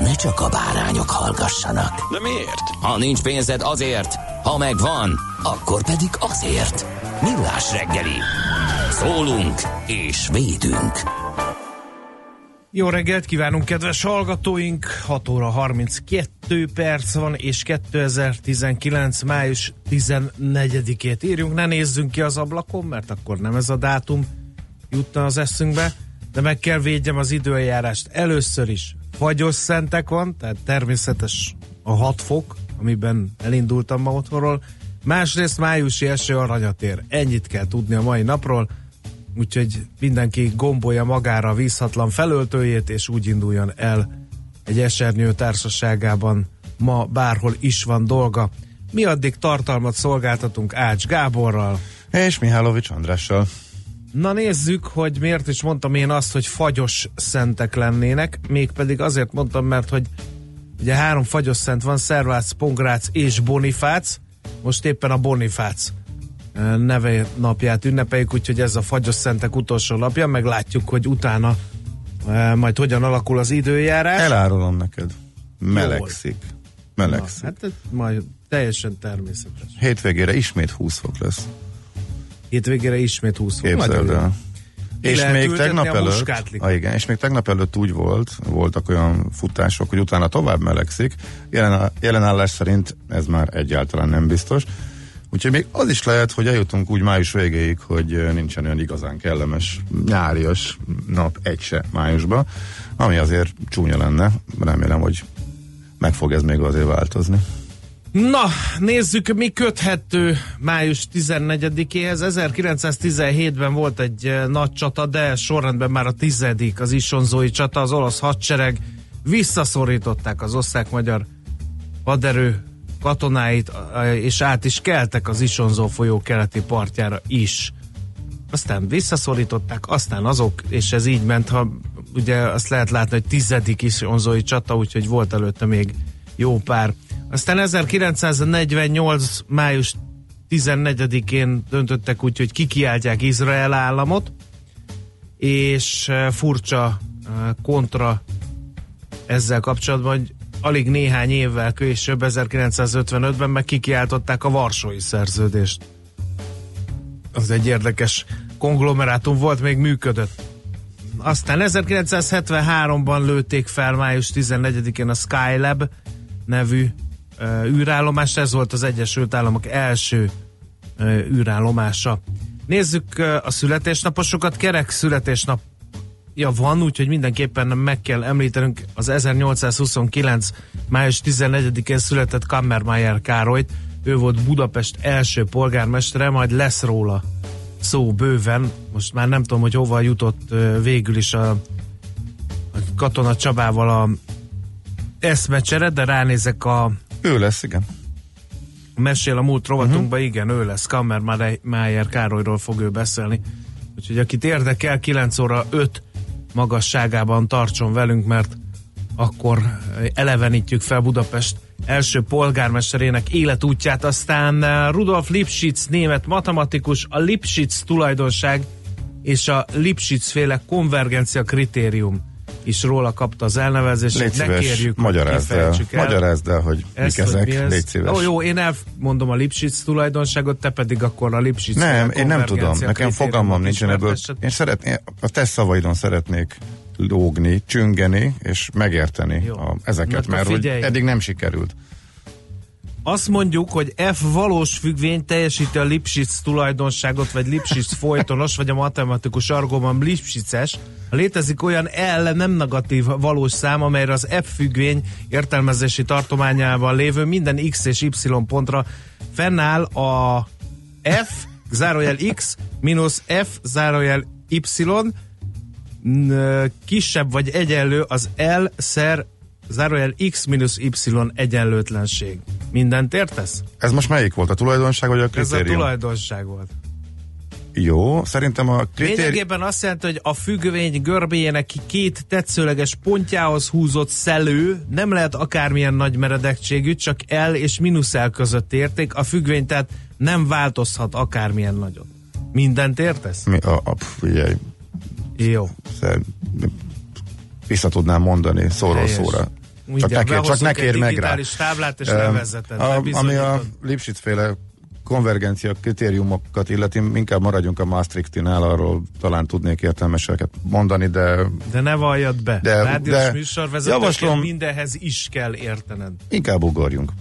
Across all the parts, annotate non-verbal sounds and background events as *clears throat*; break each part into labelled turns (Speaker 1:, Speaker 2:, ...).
Speaker 1: ne csak a bárányok hallgassanak.
Speaker 2: De miért?
Speaker 1: Ha nincs pénzed azért, ha megvan, akkor pedig azért. Millás reggeli. Szólunk és védünk.
Speaker 3: Jó reggelt kívánunk, kedves hallgatóink! 6 óra 32 perc van, és 2019. május 14-ét írjunk. Ne nézzünk ki az ablakon, mert akkor nem ez a dátum jutna az eszünkbe, de meg kell védjem az időjárást. Először is fagyos szentek tehát természetes a 6 fok, amiben elindultam ma otthonról. Másrészt májusi eső aranyatér. Ennyit kell tudni a mai napról úgyhogy mindenki gombolja magára a vízhatlan felöltőjét, és úgy induljon el egy esernyő társaságában ma bárhol is van dolga. Mi addig tartalmat szolgáltatunk Ács Gáborral.
Speaker 4: És Mihálovics Andrással.
Speaker 3: Na nézzük, hogy miért is mondtam én azt, hogy fagyos szentek lennének, mégpedig azért mondtam, mert hogy ugye három fagyos szent van, Szervác, Pongrác és Bonifác, most éppen a Bonifác neve napját ünnepeljük, úgyhogy ez a fagyos szentek utolsó napja, meglátjuk, hogy utána majd hogyan alakul az időjárás.
Speaker 4: Elárulom neked. Melegszik. Melegszik.
Speaker 3: Na, hát majd teljesen természetes.
Speaker 4: Hétvégére ismét 20 fok lesz.
Speaker 3: Hétvégére ismét 20 fok.
Speaker 4: Képzeld el. És még tegnap előtt,
Speaker 3: ah,
Speaker 4: igen, és még tegnap előtt úgy volt, voltak olyan futások, hogy utána tovább melegszik. Jelen, jelenállás szerint ez már egyáltalán nem biztos. Úgyhogy még az is lehet, hogy eljutunk úgy május végéig, hogy nincsen olyan igazán kellemes nyárias nap egy se májusban, ami azért csúnya lenne. Remélem, hogy meg fog ez még azért változni.
Speaker 3: Na, nézzük, mi köthető május 14-éhez. 1917-ben volt egy nagy csata, de sorrendben már a tizedik, az Isonzói csata, az olasz hadsereg visszaszorították az osztrák-magyar haderő katonáit, és át is keltek az Isonzó folyó keleti partjára is. Aztán visszaszorították, aztán azok, és ez így ment, ha ugye azt lehet látni, hogy tizedik Isonzói csata, úgyhogy volt előtte még jó pár. Aztán 1948. május 14-én döntöttek úgy, hogy kikiáltják Izrael államot, és furcsa kontra ezzel kapcsolatban, hogy alig néhány évvel később, 1955-ben meg kikiáltották a Varsói szerződést. Az egy érdekes konglomerátum volt, még működött. Aztán 1973-ban lőtték fel május 14-én a Skylab nevű űrállomás, ez volt az Egyesült Államok első űrállomása. Nézzük a születésnaposokat, kerek születésnap ja, van, úgyhogy mindenképpen meg kell említenünk az 1829. május 14-én született Kammermayer Károlyt. Ő volt Budapest első polgármestere, majd lesz róla szó bőven. Most már nem tudom, hogy hova jutott végül is a, a Katona Csabával a eszmecsere, de ránézek a...
Speaker 4: Ő lesz, igen.
Speaker 3: Mesél a múlt rovatunkban, uh-huh. igen, ő lesz. Kammermayer Károlyról fog ő beszélni. Úgyhogy akit érdekel, 9 óra 5 magasságában tartson velünk, mert akkor elevenítjük fel Budapest első polgármesterének életútját, aztán eh, Rudolf Lipschitz német matematikus, a Lipschitz tulajdonság és a Lipschitz féle konvergencia kritérium is róla kapta az elnevezést.
Speaker 4: Légy szíves, ne kérjük, magyarázd el, el. Magyarázd el, hogy Ezt, mik ezek, mi légy szíves.
Speaker 3: Ó, jó, én elmondom a Lipschitz tulajdonságot, te pedig akkor a Lipschitz
Speaker 4: Nem, én nem tudom, nekem fogalmam nincsen ebből. Én szeretném, a te szavaidon szeretnék lógni, csüngeni és megérteni
Speaker 3: Jó.
Speaker 4: a, ezeket,
Speaker 3: Na,
Speaker 4: mert hogy
Speaker 3: figyelj.
Speaker 4: eddig nem sikerült.
Speaker 3: Azt mondjuk, hogy F valós függvény teljesíti a Lipschitz tulajdonságot, vagy Lipschitz folytonos, vagy a matematikus argóban Lipschitzes. Létezik olyan L nem negatív valós szám, amelyre az F függvény értelmezési tartományában lévő minden X és Y pontra fennáll a F zárójel X mínusz F zárójel Y kisebb vagy egyenlő az L szer zárójel X mínusz Y egyenlőtlenség. Mindent értesz?
Speaker 4: Ez most melyik volt? A tulajdonság vagy a
Speaker 3: Ez a
Speaker 4: kritérium?
Speaker 3: tulajdonság volt.
Speaker 4: Jó, szerintem a kritérium...
Speaker 3: Lényegében azt jelenti, hogy a függvény görbéjének két tetszőleges pontjához húzott szelő nem lehet akármilyen nagy meredekségű, csak L és mínusz L között érték. A függvény tehát nem változhat akármilyen nagyot. Mindent értesz?
Speaker 4: Mi, a, a, figyelj,
Speaker 3: Jó.
Speaker 4: szer- vissza tudnám mondani szóról
Speaker 3: Helyes.
Speaker 4: szóra.
Speaker 3: Mindjárt
Speaker 4: Csak ne, kér, csak ne
Speaker 3: egy
Speaker 4: kérj meg rá.
Speaker 3: digitális táblát, és
Speaker 4: Öm,
Speaker 3: levezeted.
Speaker 4: a, ami a. Lipschitz féle konvergencia kritériumokat illeti, inkább maradjunk a Maastrichtinál, arról talán tudnék értelmeseket mondani, de
Speaker 3: De ne valljad be.
Speaker 4: De-
Speaker 3: Rádiós
Speaker 4: de
Speaker 3: műsorvezetőként
Speaker 4: javaslom-
Speaker 3: mindenhez is kell értened.
Speaker 4: inkább ugorjunk.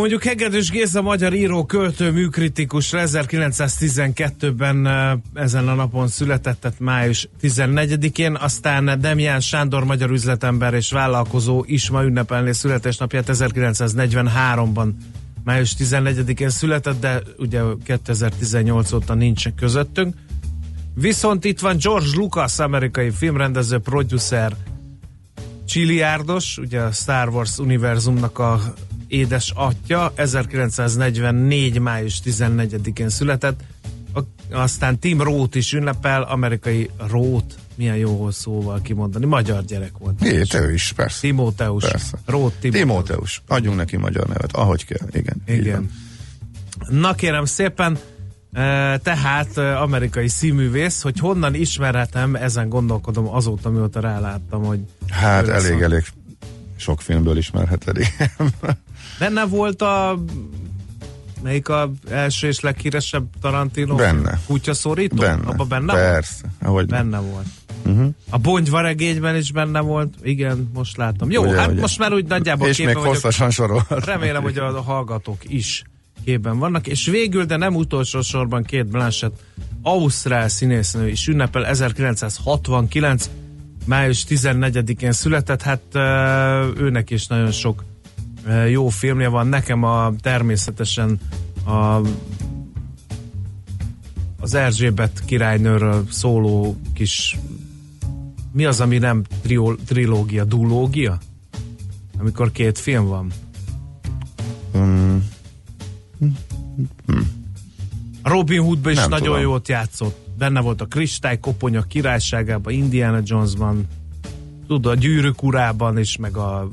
Speaker 3: Mondjuk Hegedűs Géza magyar író, költő, műkritikus 1912-ben eh, ezen a napon született, tehát május 14-én, aztán Demján Sándor magyar üzletember és vállalkozó is ma ünnepelné születésnapját 1943-ban május 14-én született, de ugye 2018 óta nincs közöttünk. Viszont itt van George Lucas, amerikai filmrendező, producer, Csiliárdos, ugye a Star Wars univerzumnak a édes atya, 1944. május 14-én született, aztán Tim Roth is ünnepel, amerikai Roth, milyen jó szóval kimondani, magyar gyerek volt.
Speaker 4: É, te is, persze.
Speaker 3: Timóteus.
Speaker 4: Persze.
Speaker 3: Roth Timóteus.
Speaker 4: Timóteus. Adjunk neki magyar nevet, ahogy kell. Igen.
Speaker 3: Igen. Na kérem szépen, e, tehát e, amerikai színművész, hogy honnan ismerhetem, ezen gondolkodom azóta, mióta ráláttam, hogy
Speaker 4: Hát
Speaker 3: ő lesz
Speaker 4: elég,
Speaker 3: a-
Speaker 4: elég sok filmből ismerheted. igen.
Speaker 3: Benne volt a melyik a első és leghíresebb Tarantino?
Speaker 4: Benne.
Speaker 3: Kutyaszorító?
Speaker 4: Benne.
Speaker 3: Abba benne volt?
Speaker 4: Persze. Ahogy
Speaker 3: Benne volt.
Speaker 4: Uh-huh.
Speaker 3: A Bongyvaregényben is benne volt. Igen, most látom. Jó,
Speaker 4: Ugye,
Speaker 3: hát
Speaker 4: ugye.
Speaker 3: most már úgy nagyjából
Speaker 4: És még hosszasan sorol.
Speaker 3: Remélem, hogy a hallgatók is képben vannak. És végül, de nem utolsó sorban két Blanchett Ausztrál színésznő is ünnepel 1969 május 14-én született, hát őnek is nagyon sok jó filmje van. Nekem a természetesen a az Erzsébet királynőről szóló kis mi az, ami nem trió, trilógia, dulógia? Amikor két film van.
Speaker 4: Um,
Speaker 3: Robin Hoodban is
Speaker 4: Nem
Speaker 3: nagyon
Speaker 4: tudom.
Speaker 3: jót játszott. Benne volt a Kristály Koponya királyságában, Indiana Jonesban, tudod, a Gyűrűk urában is, meg a,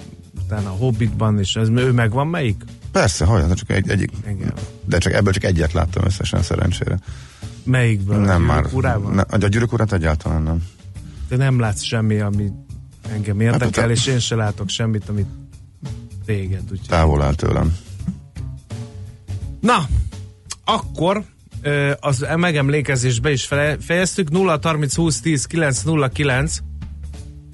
Speaker 3: utána a Hobbitban is. Ez, ő megvan melyik?
Speaker 4: persze, hogy csak egy, egyik.
Speaker 3: Igen.
Speaker 4: De csak ebből csak egyet láttam összesen szerencsére.
Speaker 3: Melyikből?
Speaker 4: nem
Speaker 3: a
Speaker 4: már.
Speaker 3: Urában?
Speaker 4: Ne, a gyűrűk urat egyáltalán nem.
Speaker 3: De nem látsz semmi, ami engem érdekel,
Speaker 4: Hát
Speaker 3: és én se látok semmit, amit téged. Úgyhogy.
Speaker 4: Távol áll tőlem.
Speaker 3: Na, akkor az megemlékezésbe is fejeztük. 0 30 20 10 909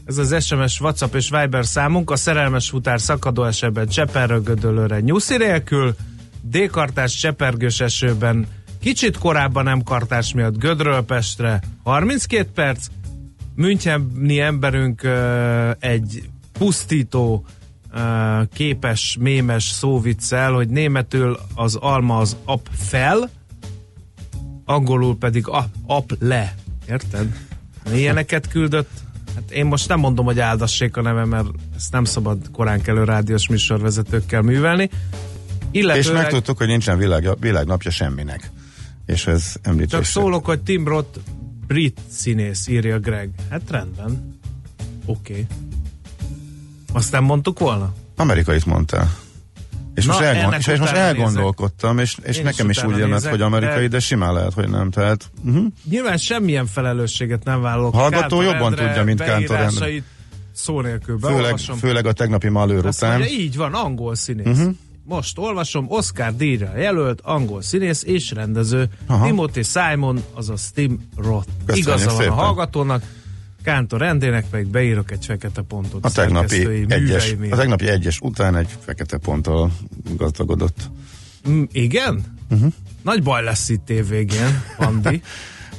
Speaker 3: ez az SMS, WhatsApp és Viber számunk. A szerelmes futár szakadó esetben Cseperrögödölőre nyuszi nélkül, D-kartás csepergős esőben kicsit korábban nem kartás miatt Gödről Pestre 32 perc, Müncheni emberünk egy pusztító képes, mémes szóviccel, hogy németül az alma az ap fel, angolul pedig ap, ap le. Érted? Ilyeneket küldött. Hát én most nem mondom, hogy áldassék a neve, mert ezt nem szabad korán kelő rádiós műsorvezetőkkel művelni.
Speaker 4: És
Speaker 3: Illetőleg
Speaker 4: megtudtuk, hogy nincsen világ, világnapja semminek. És ez említés.
Speaker 3: csak szólok, hogy Tim Roth brit színész, írja Greg. Hát rendben. Oké. Okay. Azt nem mondtuk volna?
Speaker 4: Amerikait mondtál. És,
Speaker 3: Na,
Speaker 4: most, elgond, és, és most elgondolkodtam, és, és
Speaker 3: Én
Speaker 4: nekem
Speaker 3: is
Speaker 4: is, úgy jön, hogy amerikai,
Speaker 3: de-
Speaker 4: simán lehet, hogy nem. Tehát, uh-huh.
Speaker 3: Nyilván semmilyen felelősséget nem vállalok.
Speaker 4: Hallgató
Speaker 3: Kántor
Speaker 4: jobban
Speaker 3: Endre
Speaker 4: tudja, mint Kántor Endre.
Speaker 3: Szó nélkül
Speaker 4: főleg, főleg a tegnapi malőr
Speaker 3: Azt
Speaker 4: után.
Speaker 3: mondja, így van, angol színész. Uh-huh. Most olvasom, Oscar díjra jelölt, angol színész és rendező
Speaker 4: Aha.
Speaker 3: Timothy Simon, azaz Tim Roth.
Speaker 4: Köszönjük
Speaker 3: Igaza van
Speaker 4: szépen.
Speaker 3: a hallgatónak. Kántor Endének pedig beírok egy fekete pontot.
Speaker 4: A tegnapi, egyes, a tegnapi egyes után egy fekete ponttal gazdagodott.
Speaker 3: Mm, igen? Uh-huh. Nagy baj lesz itt évvégén, Andi. *laughs*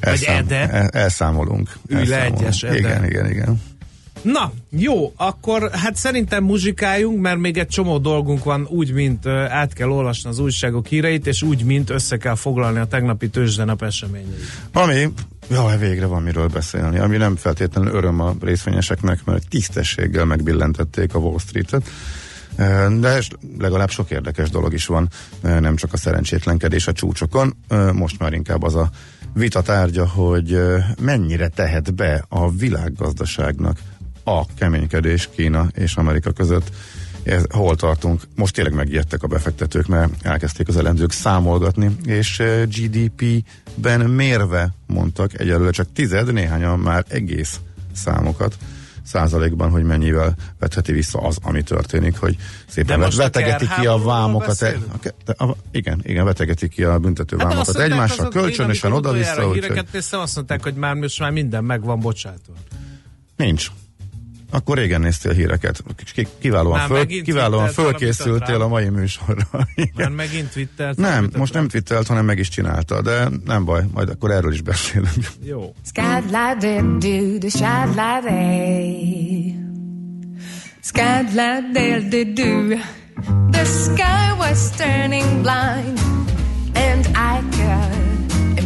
Speaker 3: Vagy
Speaker 4: Elszám-
Speaker 3: Ede.
Speaker 4: El, elszámolunk.
Speaker 3: Ülj le egyes, Ede.
Speaker 4: Igen, igen, igen.
Speaker 3: Na, jó, akkor hát szerintem muzsikáljunk, mert még egy csomó dolgunk van, úgy, mint át kell olvasni az újságok híreit, és úgy, mint össze kell foglalni a tegnapi tőzsdenap eseményeit.
Speaker 4: Ami, jaj, végre van miről beszélni, ami nem feltétlenül öröm a részvényeseknek, mert tisztességgel megbillentették a Wall Street-et. De legalább sok érdekes dolog is van, nem csak a szerencsétlenkedés a csúcsokon. Most már inkább az a vita tárgya, hogy mennyire tehet be a világgazdaságnak a keménykedés Kína és Amerika között. Ez, hol tartunk? Most tényleg megijedtek a befektetők, mert elkezdték az elemzők számolgatni, és eh, GDP-ben mérve mondtak egyelőre csak tized, néhányan már egész számokat százalékban, hogy mennyivel vetheti vissza az, ami történik, hogy szépen
Speaker 3: De most
Speaker 4: vetegeti ki a vámokat.
Speaker 3: beszélünk?
Speaker 4: A, a, igen, igen, vetegeti ki a büntető
Speaker 3: Hát
Speaker 4: vámokat
Speaker 3: mondták
Speaker 4: egymásra,
Speaker 3: azok, én
Speaker 4: kölcsönösen oda-vissza,
Speaker 3: híreket néztem, azt mondták, hogy már most már minden meg van bocsátva.
Speaker 4: nincs. Akkor régen néztél híreket. Ki- Kiválóan,
Speaker 3: Már
Speaker 4: föl, kiválóan fölkészültél a mai műsorra.
Speaker 3: Már
Speaker 4: Igen.
Speaker 3: megint Twitter.
Speaker 4: Nem, most nem twittelt, hanem meg is csinálta, de nem baj, majd akkor erről is beszélünk.
Speaker 3: Jó.
Speaker 5: Do. The sky was turning blind, and I could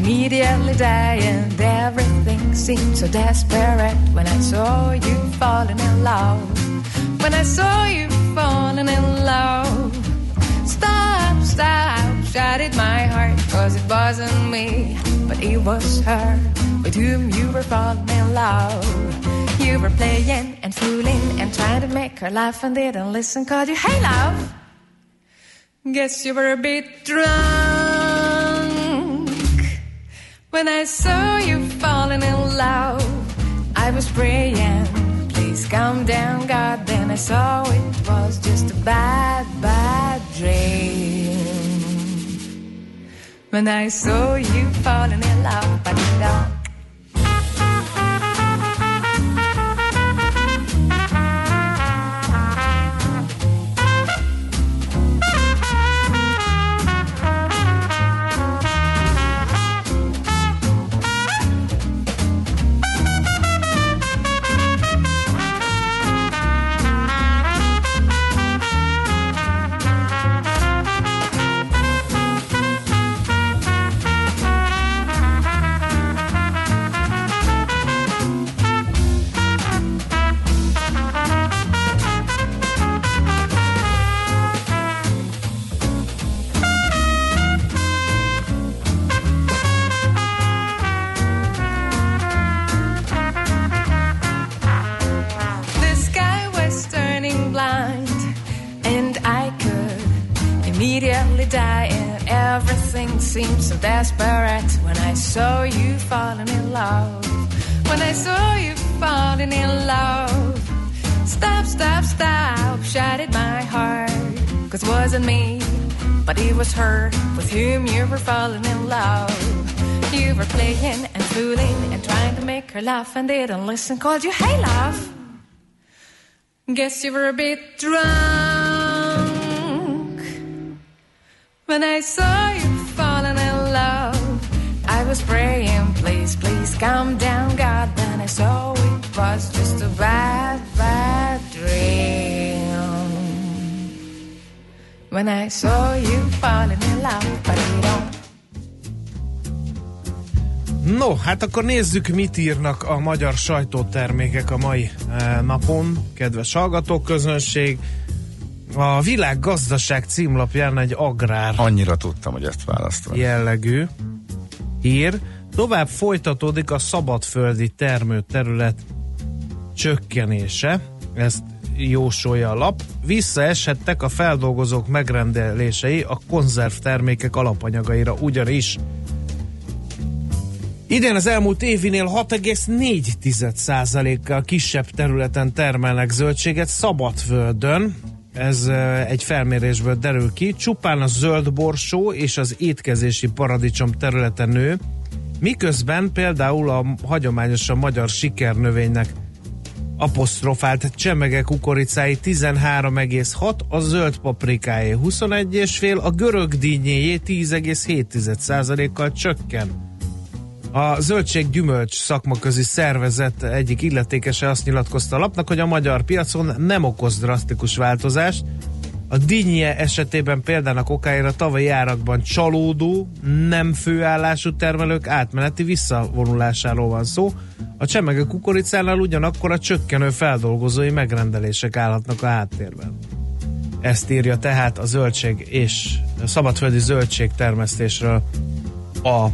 Speaker 5: immediately die, and everything seemed so desperate when I saw you falling in love. When I saw you falling in love. Stop, stop, shouted my heart, cause it wasn't me, but it was her with whom you were falling in love. You were playing and fooling and trying to make her laugh and didn't listen, called you, hey love. Guess you were a bit drunk when I saw you falling in love. I was praying, please calm down, God. Then I saw it was just a bad, bad dream. When I saw you falling in love, but desperate when I saw you falling in love. When I saw you falling in love. Stop, stop, stop, shouted my heart. Cause it wasn't me, but it was her with whom you were falling in love. You were playing and fooling and trying to make her laugh and didn't listen. Called you, hey, love. Guess you were a bit drunk when I saw you was praying, please, please calm down, God. Then I saw it was just a bad, bad dream. When I saw you falling in love, but you don't.
Speaker 3: No, hát akkor nézzük, mit írnak a magyar sajtótermékek a mai eh, napon, kedves hallgatók, közönség. A világ gazdaság címlapján egy agrár
Speaker 4: Annyira tudtam, hogy ezt választod.
Speaker 3: jellegű hír. Tovább folytatódik a szabadföldi termőterület csökkenése. Ezt jósolja a lap. Visszaeshettek a feldolgozók megrendelései a konzervtermékek alapanyagaira ugyanis. Idén az elmúlt évinél 6,4%-kal kisebb területen termelnek zöldséget szabadföldön. Ez egy felmérésből derül ki. Csupán a zöld borsó és az étkezési paradicsom területen nő, Miközben például a hagyományosan magyar sikernövénynek apostrofált csemege kukoricái 13,6, a zöld paprikáé 21,5, a görög dinnyéjé 10,7%-kal csökken. A zöldség gyümölcs szakmaközi szervezet egyik illetékese azt nyilatkozta a lapnak, hogy a magyar piacon nem okoz drasztikus változást. A dinnye esetében példának okáira tavalyi árakban csalódó, nem főállású termelők átmeneti visszavonulásáról van szó. A csemege kukoricánál ugyanakkor a csökkenő feldolgozói megrendelések állhatnak a háttérben. Ezt írja tehát a zöldség és a szabadföldi zöldség termesztésről a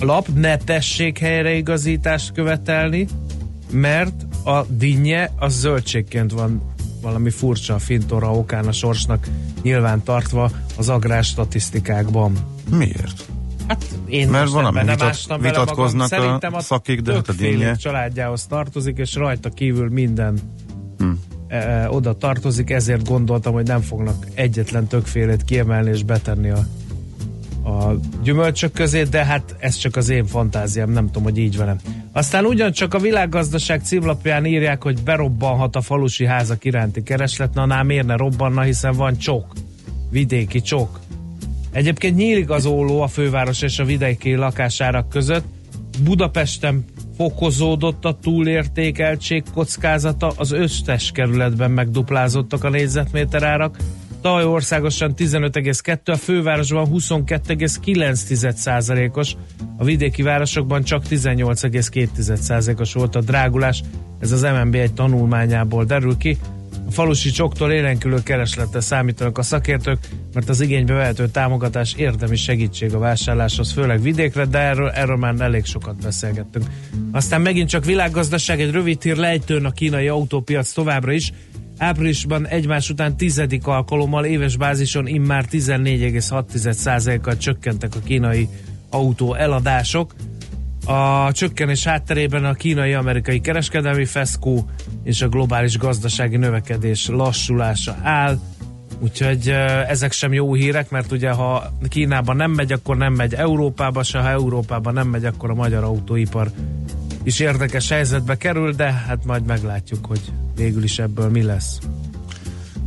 Speaker 3: lap ne tessék helyreigazítást követelni, mert a dinnye az zöldségként van valami furcsa a fintora okán a sorsnak nyilván tartva az agrár statisztikákban.
Speaker 4: Miért?
Speaker 3: Hát én
Speaker 4: Mert van,
Speaker 3: nem
Speaker 4: vitat-
Speaker 3: magam.
Speaker 4: vitatkoznak a
Speaker 3: Szerintem a
Speaker 4: szakik, de hát a dinnye-
Speaker 3: családjához tartozik, és rajta kívül minden
Speaker 4: Hm.
Speaker 3: e, oda tartozik, ezért gondoltam, hogy nem fognak egyetlen többfélét kiemelni és betenni a, a gyümölcsök közé, de hát ez csak az én fantáziám, nem tudom, hogy így van Aztán ugyancsak a világgazdaság címlapján írják, hogy berobbanhat a falusi házak iránti kereslet, na ná, miért ne robbanna, hiszen van csok, vidéki csok. Egyébként nyílik az óló a főváros és a vidéki lakásárak között. Budapesten fokozódott a túlértékeltség kockázata, az összes kerületben megduplázottak a négyzetméter árak. Tavaly országosan 15,2, a fővárosban 22,9%-os, a vidéki városokban csak 18,2%-os volt a drágulás. Ez az MNB egy tanulmányából derül ki. A falusi csoktól élenkülő kereslettel számítanak a szakértők, mert az igénybe vehető támogatás érdemi segítség a vásárláshoz, főleg vidékre, de erről, erről már elég sokat beszélgettünk. Aztán megint csak világgazdaság, egy rövid hír lejtőn a kínai autópiac továbbra is. Áprilisban egymás után tizedik alkalommal éves bázison immár 14,6%-kal csökkentek a kínai autó eladások. A csökkenés hátterében a kínai-amerikai kereskedelmi feszkó és a globális gazdasági növekedés lassulása áll. Úgyhogy ezek sem jó hírek, mert ugye ha Kínában nem megy, akkor nem megy Európába se, ha Európában nem megy, akkor a magyar autóipar is érdekes helyzetbe kerül, de hát majd meglátjuk, hogy végül is ebből mi lesz.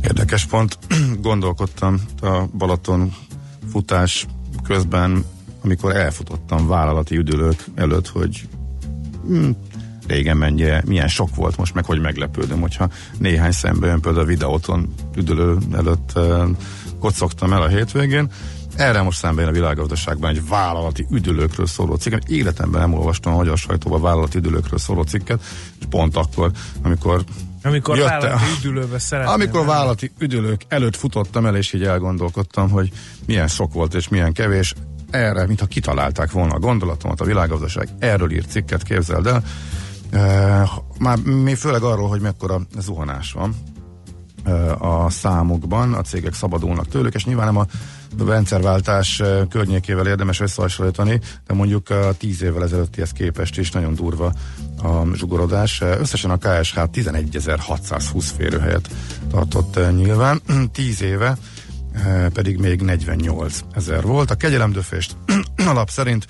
Speaker 4: Érdekes pont. *clears throat* Gondolkodtam a Balaton futás közben, amikor elfutottam vállalati üdülők előtt, hogy hm, régen mennyire, milyen sok volt most, meg hogy meglepődöm, hogyha néhány szembe jön például a videóton üdülő előtt uh, kocogtam el a hétvégén. Erre most szemben a világgazdaságban egy vállalati üdülőkről szóló cikk. Életemben nem olvastam a magyar sajtóban vállalati üdülőkről szóló cikket, és pont akkor, amikor
Speaker 3: Amikor
Speaker 4: Jött
Speaker 3: vállalati üdülőbe szeretném.
Speaker 4: amikor vállalati üdülők előtt futottam el, és így elgondolkodtam, hogy milyen sok volt és milyen kevés. Erre, mintha kitalálták volna a gondolatomat, a világgazdaság erről írt cikket, képzeld el. Már mi főleg arról, hogy mekkora zuhanás van a számokban, a cégek szabadulnak tőlük, és nyilván nem a rendszerváltás e, környékével érdemes összehasonlítani, de mondjuk a 10 évvel ezelőttihez képest is nagyon durva a zsugorodás. E, Összesen a KSH 11.620 férőhelyet tartott nyilván, *clears throat* 10 éve pedig még 48 ezer volt. A kegyelemdöfést *clears throat* alap szerint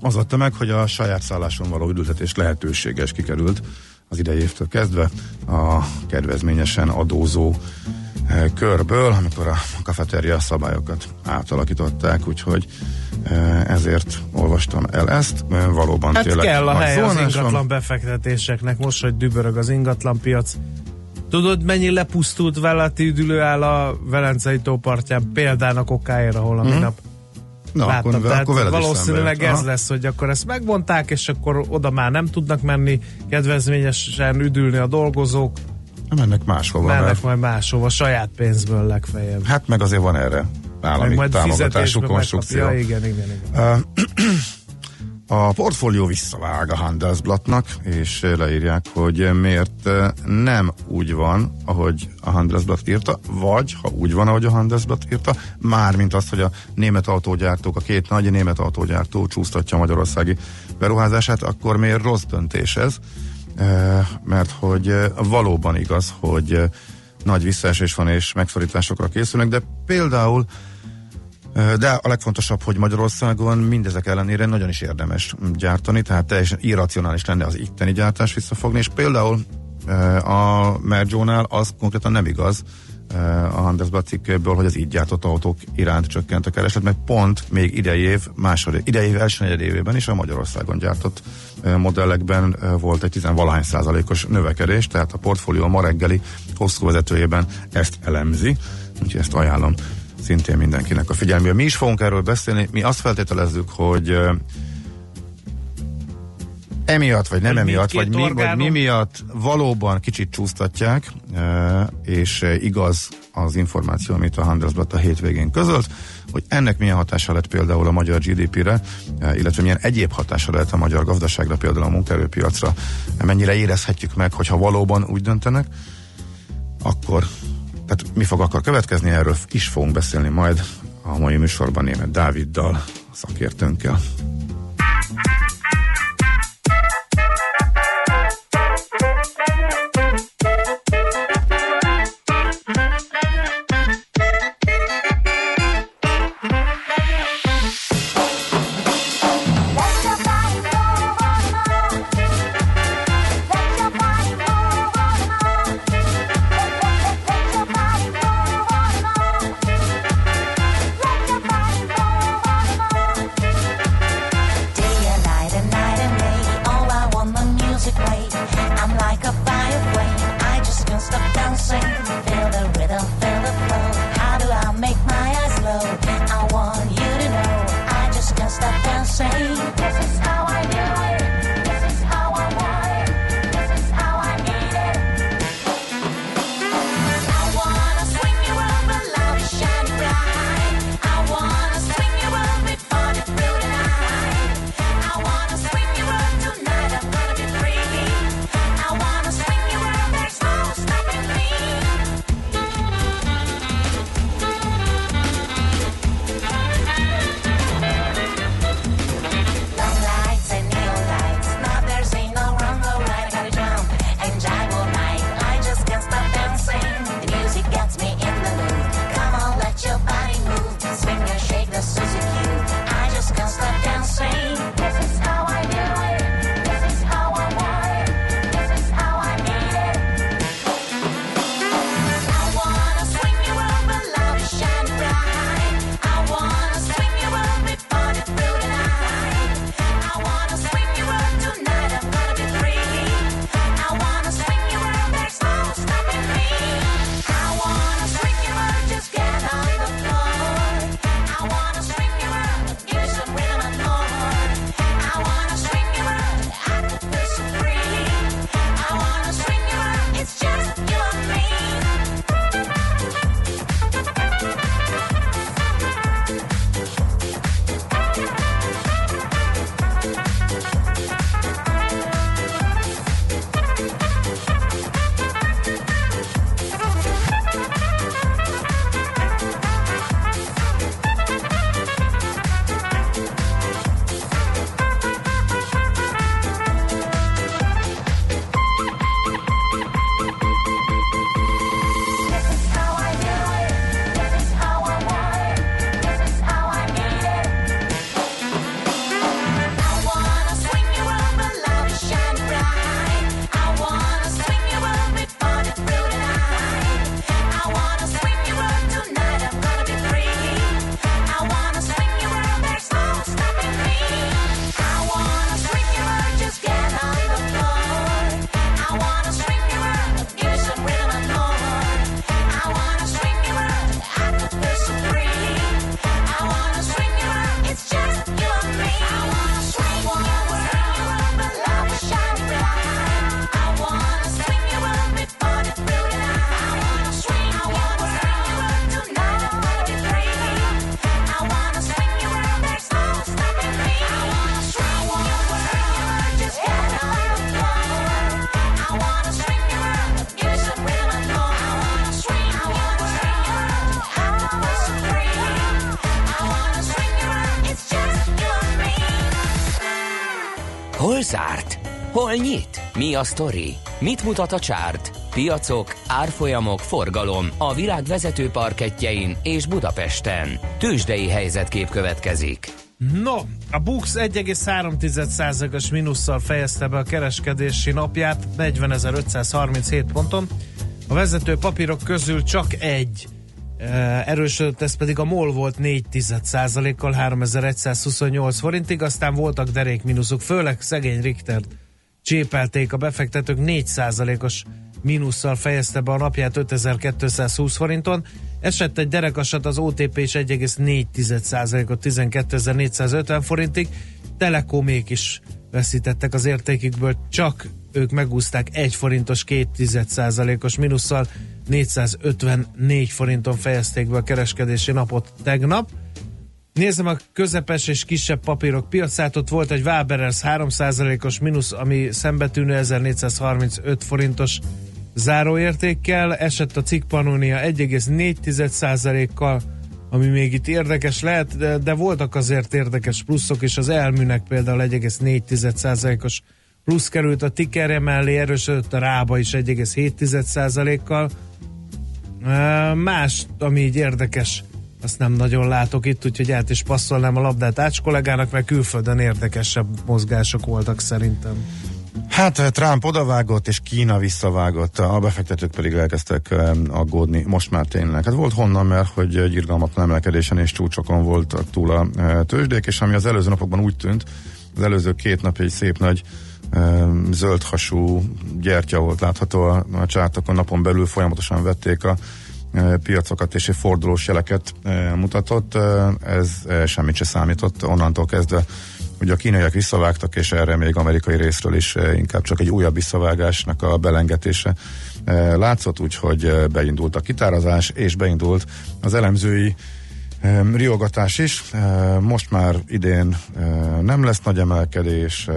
Speaker 4: az adta meg, hogy a saját szálláson való üdültetés lehetőséges kikerült az idei évtől kezdve a kedvezményesen adózó eh, körből, amikor a kafeteria szabályokat átalakították, úgyhogy eh, ezért olvastam el ezt. Eh, Valóban
Speaker 3: Hát
Speaker 4: tényleg
Speaker 3: kell a hely az ingatlan befektetéseknek, most, hogy dübörög az ingatlan piac. Tudod, mennyi lepusztult vállalati üdülő áll a Velencei tó partján példának okáért, ahol a minap
Speaker 4: Na,
Speaker 3: láttam.
Speaker 4: akkor,
Speaker 3: Tehát
Speaker 4: akkor veled
Speaker 3: valószínűleg ez lesz, hogy akkor ezt megmondták, és akkor oda már nem tudnak menni, kedvezményesen üdülni a dolgozók,
Speaker 4: Aha. Mennek máshova,
Speaker 3: mennek
Speaker 4: mert
Speaker 3: majd máshova, saját pénzből legfeljebb.
Speaker 4: hát meg azért van erre állami
Speaker 3: Meg majd
Speaker 4: támogatású konstrukció.
Speaker 3: megkapja. Igen, igen, igen. *clears throat*
Speaker 4: A portfólió visszavág a Handelsblattnak, és leírják, hogy miért nem úgy van, ahogy a Handelsblatt írta, vagy ha úgy van, ahogy a Handelsblatt írta, mármint azt, hogy a német autógyártók, a két nagy német autógyártó csúsztatja a magyarországi beruházását, akkor miért rossz döntés ez? Eh, Mert hogy eh, valóban igaz, hogy eh, nagy visszaesés van és megszorításokra készülnek, de például
Speaker 6: De a legfontosabb, hogy Magyarországon mindezek ellenére nagyon is érdemes gyártani, tehát teljesen irracionális lenne az itteni gyártás visszafogni, és például a Merjónál az konkrétan nem igaz, a Handelsblatt cikkéből, hogy az így gyártott autók iránt csökkent a kereslet, mert pont még idei év, második, idei év első évében is a Magyarországon gyártott modellekben volt egy 10 valahány százalékos növekedés, tehát a portfólió ma reggeli hosszú vezetőjében ezt elemzi, úgyhogy ezt ajánlom szintén mindenkinek a figyelmébe. Mi is fogunk erről beszélni, mi azt feltételezzük, hogy emiatt, vagy nem emiatt, vagy mi, vagy mi miatt valóban kicsit csúsztatják, és igaz az információ, amit a Handelsblatt a hétvégén közölt, hogy ennek milyen hatása lett például a magyar GDP-re, illetve milyen egyéb hatása lehet a magyar gazdaságra, például a munkaerőpiacra, mennyire érezhetjük meg, hogyha valóban úgy döntenek, akkor tehát mi fog akkor következni, erről is fogunk beszélni majd a mai műsorban német Dáviddal, szakértőnkkel.
Speaker 1: Hol nyit? Mi a sztori? Mit mutat a csárt? piacok, árfolyamok, forgalom a világ vezető parketjein és Budapesten. Tősdei helyzetkép következik.
Speaker 3: No, a Bux 1,3%-os mínusszal fejezte be a kereskedési napját 40.537 ponton. A vezető papírok közül csak egy eh, erősödött, ez pedig a MOL volt 4% kal 3128 forintig, aztán voltak derék mínuszok, főleg szegény Richtert csépelték a befektetők 4%-os mínusszal fejezte be a napját 5220 forinton. Esett egy derekasat az OTP is 1,4%-ot 12.450 forintig. Telekomék is veszítettek az értékükből, csak ők megúzták 1 forintos 2%-os mínusszal 454 forinton fejezték be a kereskedési napot tegnap. Nézem a közepes és kisebb papírok piacát, ott volt egy Waberers 3%-os mínusz, ami szembetűnő 1435 forintos záróértékkel, esett a cikk Pannonia 1,4%-kal, ami még itt érdekes lehet, de, de voltak azért érdekes pluszok, és az elműnek például 1,4%-os plusz került a tikerje mellé, erősödött a rába is 1,7%-kal. Más, ami így érdekes, azt nem nagyon látok itt, úgyhogy át is passzolnám a labdát Ács kollégának, mert külföldön érdekesebb mozgások voltak szerintem.
Speaker 4: Hát Trump odavágott, és Kína visszavágott, a befektetők pedig elkezdtek aggódni, most már tényleg. Hát volt honnan, mert hogy egy irgalmatlan emelkedésen és csúcsokon voltak túl a tőzsdék, és ami az előző napokban úgy tűnt, az előző két nap egy szép nagy zöldhasú gyertya volt látható a, csátokon, napon belül folyamatosan vették a piacokat és egy fordulós jeleket mutatott, ez semmit se számított onnantól kezdve Ugye a kínaiak visszavágtak, és erre még amerikai részről is inkább csak egy újabb visszavágásnak a belengetése látszott, úgyhogy beindult a kitárazás, és beindult az elemzői riogatás is. Most már idén nem lesz nagy emelkedés,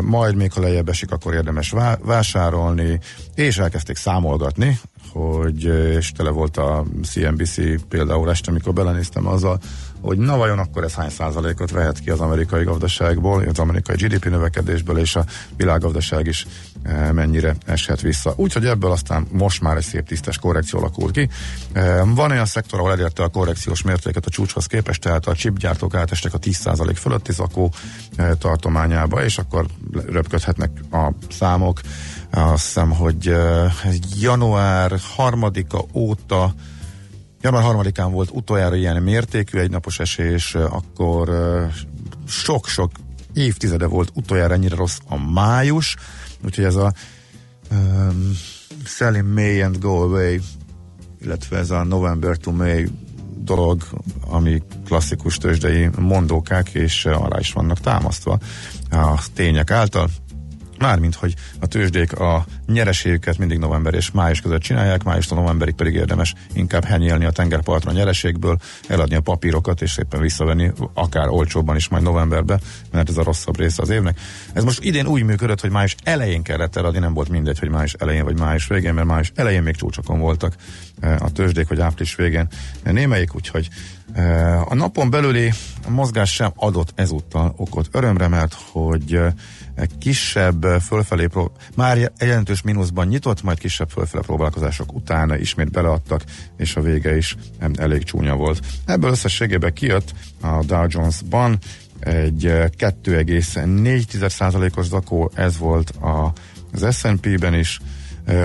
Speaker 4: majd még ha lejjebb esik, akkor érdemes vásárolni, és elkezdték számolgatni, hogy, és tele volt a CNBC például este, amikor belenéztem azzal, hogy na vajon akkor ez hány százalékot vehet ki az amerikai gazdaságból, az amerikai GDP növekedésből, és a világgazdaság is e, mennyire eshet vissza. Úgyhogy ebből aztán most már egy szép tisztes korrekció alakult ki. E, van olyan szektor, ahol elérte a korrekciós mértéket a csúcshoz képest, tehát a chipgyártók átestek a 10% fölötti zakó e, tartományába, és akkor röpködhetnek a számok. Azt hiszem, hogy január harmadika óta Január harmadikán volt utoljára ilyen mértékű egynapos esés, akkor sok-sok évtizede volt utoljára ennyire rossz a május, úgyhogy ez a um, Sell in May and Go Away, illetve ez a November to May dolog, ami klasszikus tőzsdei mondókák, és arra is vannak támasztva a tények által. Mármint, hogy a tőzsdék a nyereségüket mindig november és május között csinálják, májustól novemberig pedig érdemes inkább henyélni a tengerparton a nyereségből, eladni a papírokat és szépen visszavenni, akár olcsóbban is majd novemberbe, mert ez a rosszabb része az évnek. Ez most idén úgy működött, hogy május elején kellett eladni, nem volt mindegy, hogy május elején vagy május végén, mert május elején még csúcsokon voltak eh, a tőzsdék, vagy április végén némelyik, úgyhogy a napon belüli mozgás sem adott ezúttal okot. Örömre, mert hogy kisebb fölfelé, pró- már jelentős mínuszban nyitott, majd kisebb fölfelé próbálkozások utána ismét beleadtak, és a vége is elég csúnya volt. Ebből összességében kijött a Dow Jones-ban egy 2,4%-os zakó, ez volt a, az S&P-ben is,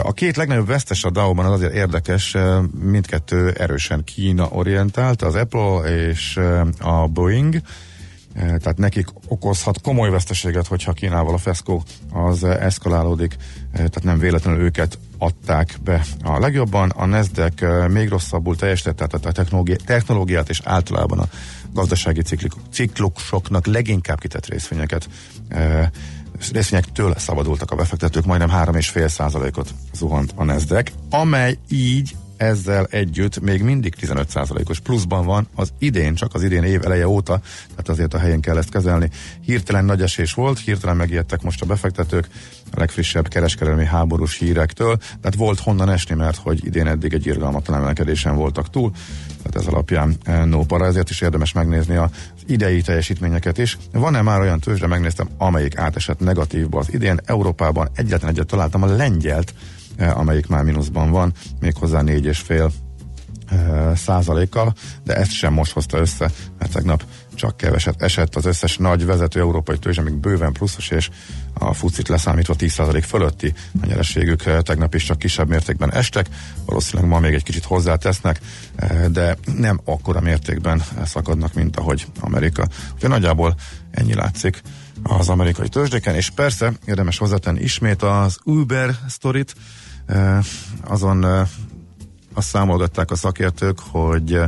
Speaker 4: a két legnagyobb vesztes a Dow-ban az azért érdekes, mindkettő erősen Kína orientált, az Apple és a Boeing, Eh, tehát nekik okozhat komoly veszteséget, hogyha Kínával a FESCO az eszkalálódik, eh, tehát nem véletlenül őket adták be a legjobban. A Nasdaq még rosszabbul teljesített, tehát a technológiát és általában a gazdasági ciklusoknak leginkább kitett részvényeket részvényektől szabadultak a befektetők, majdnem 3,5 százalékot zuhant a Nasdaq, amely így ezzel együtt még mindig 15%-os pluszban van az idén, csak az idén év eleje óta, tehát azért a helyén kell ezt kezelni. Hirtelen nagy esés volt, hirtelen megijedtek most a befektetők a legfrissebb kereskedelmi háborús hírektől, tehát volt honnan esni, mert hogy idén eddig egy irgalmatlan emelkedésen voltak túl, tehát ez alapján eh, no para, ezért is érdemes megnézni az idei teljesítményeket is. Van-e már olyan tőzsde, megnéztem, amelyik átesett negatívba az idén, Európában egyetlen egyet találtam a lengyelt, amelyik már mínuszban van, méghozzá 4,5 eh, százalékkal, de ezt sem most hozta össze, mert tegnap csak keveset esett. Az összes nagy vezető európai tőzs, amik bőven pluszos, és a fucit leszámítva 10% fölötti a nyereségük eh, tegnap is csak kisebb mértékben estek, valószínűleg ma még egy kicsit hozzátesznek, eh, de nem akkora mértékben szakadnak, mint ahogy Amerika. Úgyhogy nagyjából ennyi látszik az amerikai tőzsdéken, és persze érdemes hozzátenni ismét az Uber sztorit, eh, azon azt számolgatták a szakértők, hogy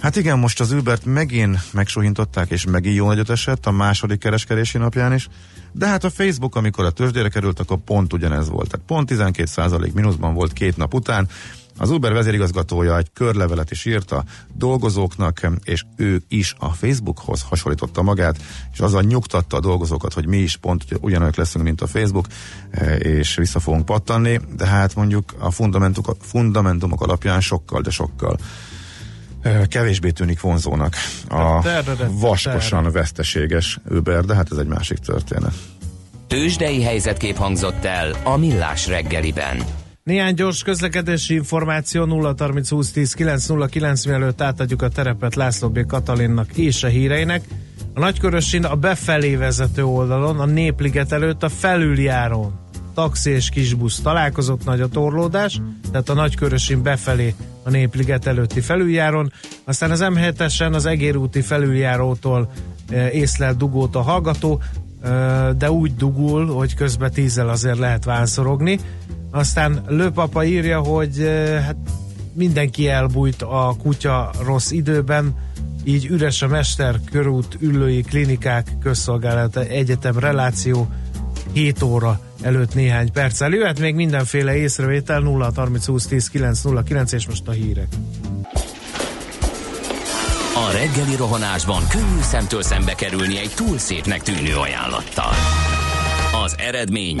Speaker 4: Hát igen, most az Ubert megint megsuhintották, és megint jó nagyot esett a második kereskedési napján is, de hát a Facebook, amikor a tőzsdére került, akkor pont ugyanez volt. Tehát pont 12% mínuszban volt két nap után. Az Uber vezérigazgatója egy körlevelet is írt a dolgozóknak, és ő is a Facebookhoz hasonlította magát, és azzal nyugtatta a dolgozókat, hogy mi is pont ugyanolyan leszünk, mint a Facebook, és vissza fogunk pattanni, de hát mondjuk a fundamentumok, fundamentumok alapján sokkal, de sokkal kevésbé tűnik vonzónak a vaskosan veszteséges Uber, de hát ez egy másik történet.
Speaker 1: Tőzsdei helyzetkép hangzott el a Millás reggeliben.
Speaker 3: Néhány gyors közlekedési információ 0 30 20 10 9 0 9 mielőtt átadjuk a terepet László B. Katalinnak és a híreinek. A Nagykörösin a befelé vezető oldalon, a Népliget előtt a felüljárón taxi és kisbusz találkozott, nagy a torlódás, tehát a Nagykörösin befelé a Népliget előtti felüljáron, aztán az M7-esen az Egérúti felüljárótól e, észlel dugót a hallgató, e, de úgy dugul, hogy közben tízzel azért lehet vánszorogni. Aztán Lőpapa írja, hogy hát mindenki elbújt a kutya rossz időben, így üres a mester, körút, ülői, klinikák, közszolgálat, egyetem, reláció, 7 óra előtt néhány perccel. Jöhet még mindenféle észrevétel 0 30 20 10 9 0 9 és most a hírek.
Speaker 1: A reggeli rohanásban könnyű szemtől szembe kerülni egy túl szépnek tűnő ajánlattal. Az eredmény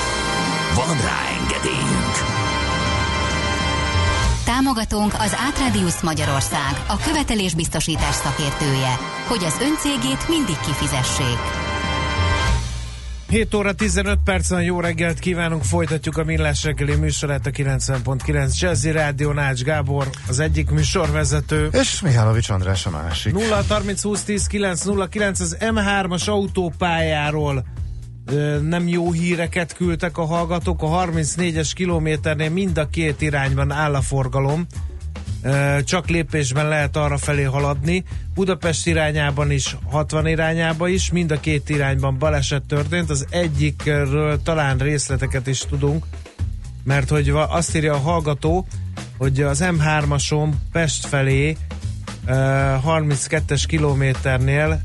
Speaker 1: Van rá engedélyünk!
Speaker 7: Támogatónk az Átradius Magyarország, a követelésbiztosítás szakértője, hogy az öncégét mindig kifizessék.
Speaker 3: 7 óra 15 percen jó reggelt kívánunk, folytatjuk a Millás reggeli műsorát a 90.9 Jazzy Rádió Nács Gábor, az egyik műsorvezető.
Speaker 4: És Mihálovics András a másik.
Speaker 3: 0 30 20 10 9 0 9 az M3-as autópályáról nem jó híreket küldtek a hallgatók. A 34-es kilométernél mind a két irányban áll a forgalom. Csak lépésben lehet arra felé haladni. Budapest irányában is, 60 irányába is, mind a két irányban baleset történt. Az egyikről talán részleteket is tudunk, mert hogy azt írja a hallgató, hogy az M3-ason Pest felé 32-es kilométernél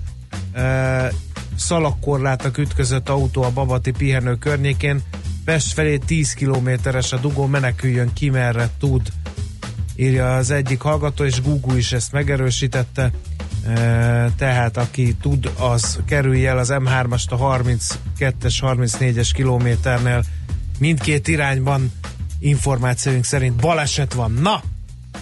Speaker 3: szalagkorlátak ütközött autó a Babati pihenő környékén. Pest felé 10 kilométeres a dugó, meneküljön ki merre tud, írja az egyik hallgató, és Google is ezt megerősítette. E, tehát aki tud, az kerülje el az M3-ast a 32-es, 34-es kilométernél. Mindkét irányban információink szerint baleset van. Na,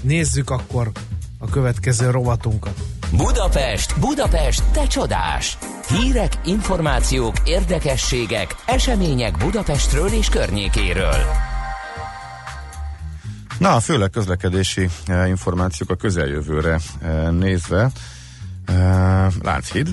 Speaker 3: nézzük akkor a következő rovatunkat.
Speaker 1: Budapest, Budapest, te csodás! Hírek, információk, érdekességek, események Budapestről és környékéről.
Speaker 4: Na, főleg közlekedési eh, információk a közeljövőre eh, nézve. Eh, Lánchíd,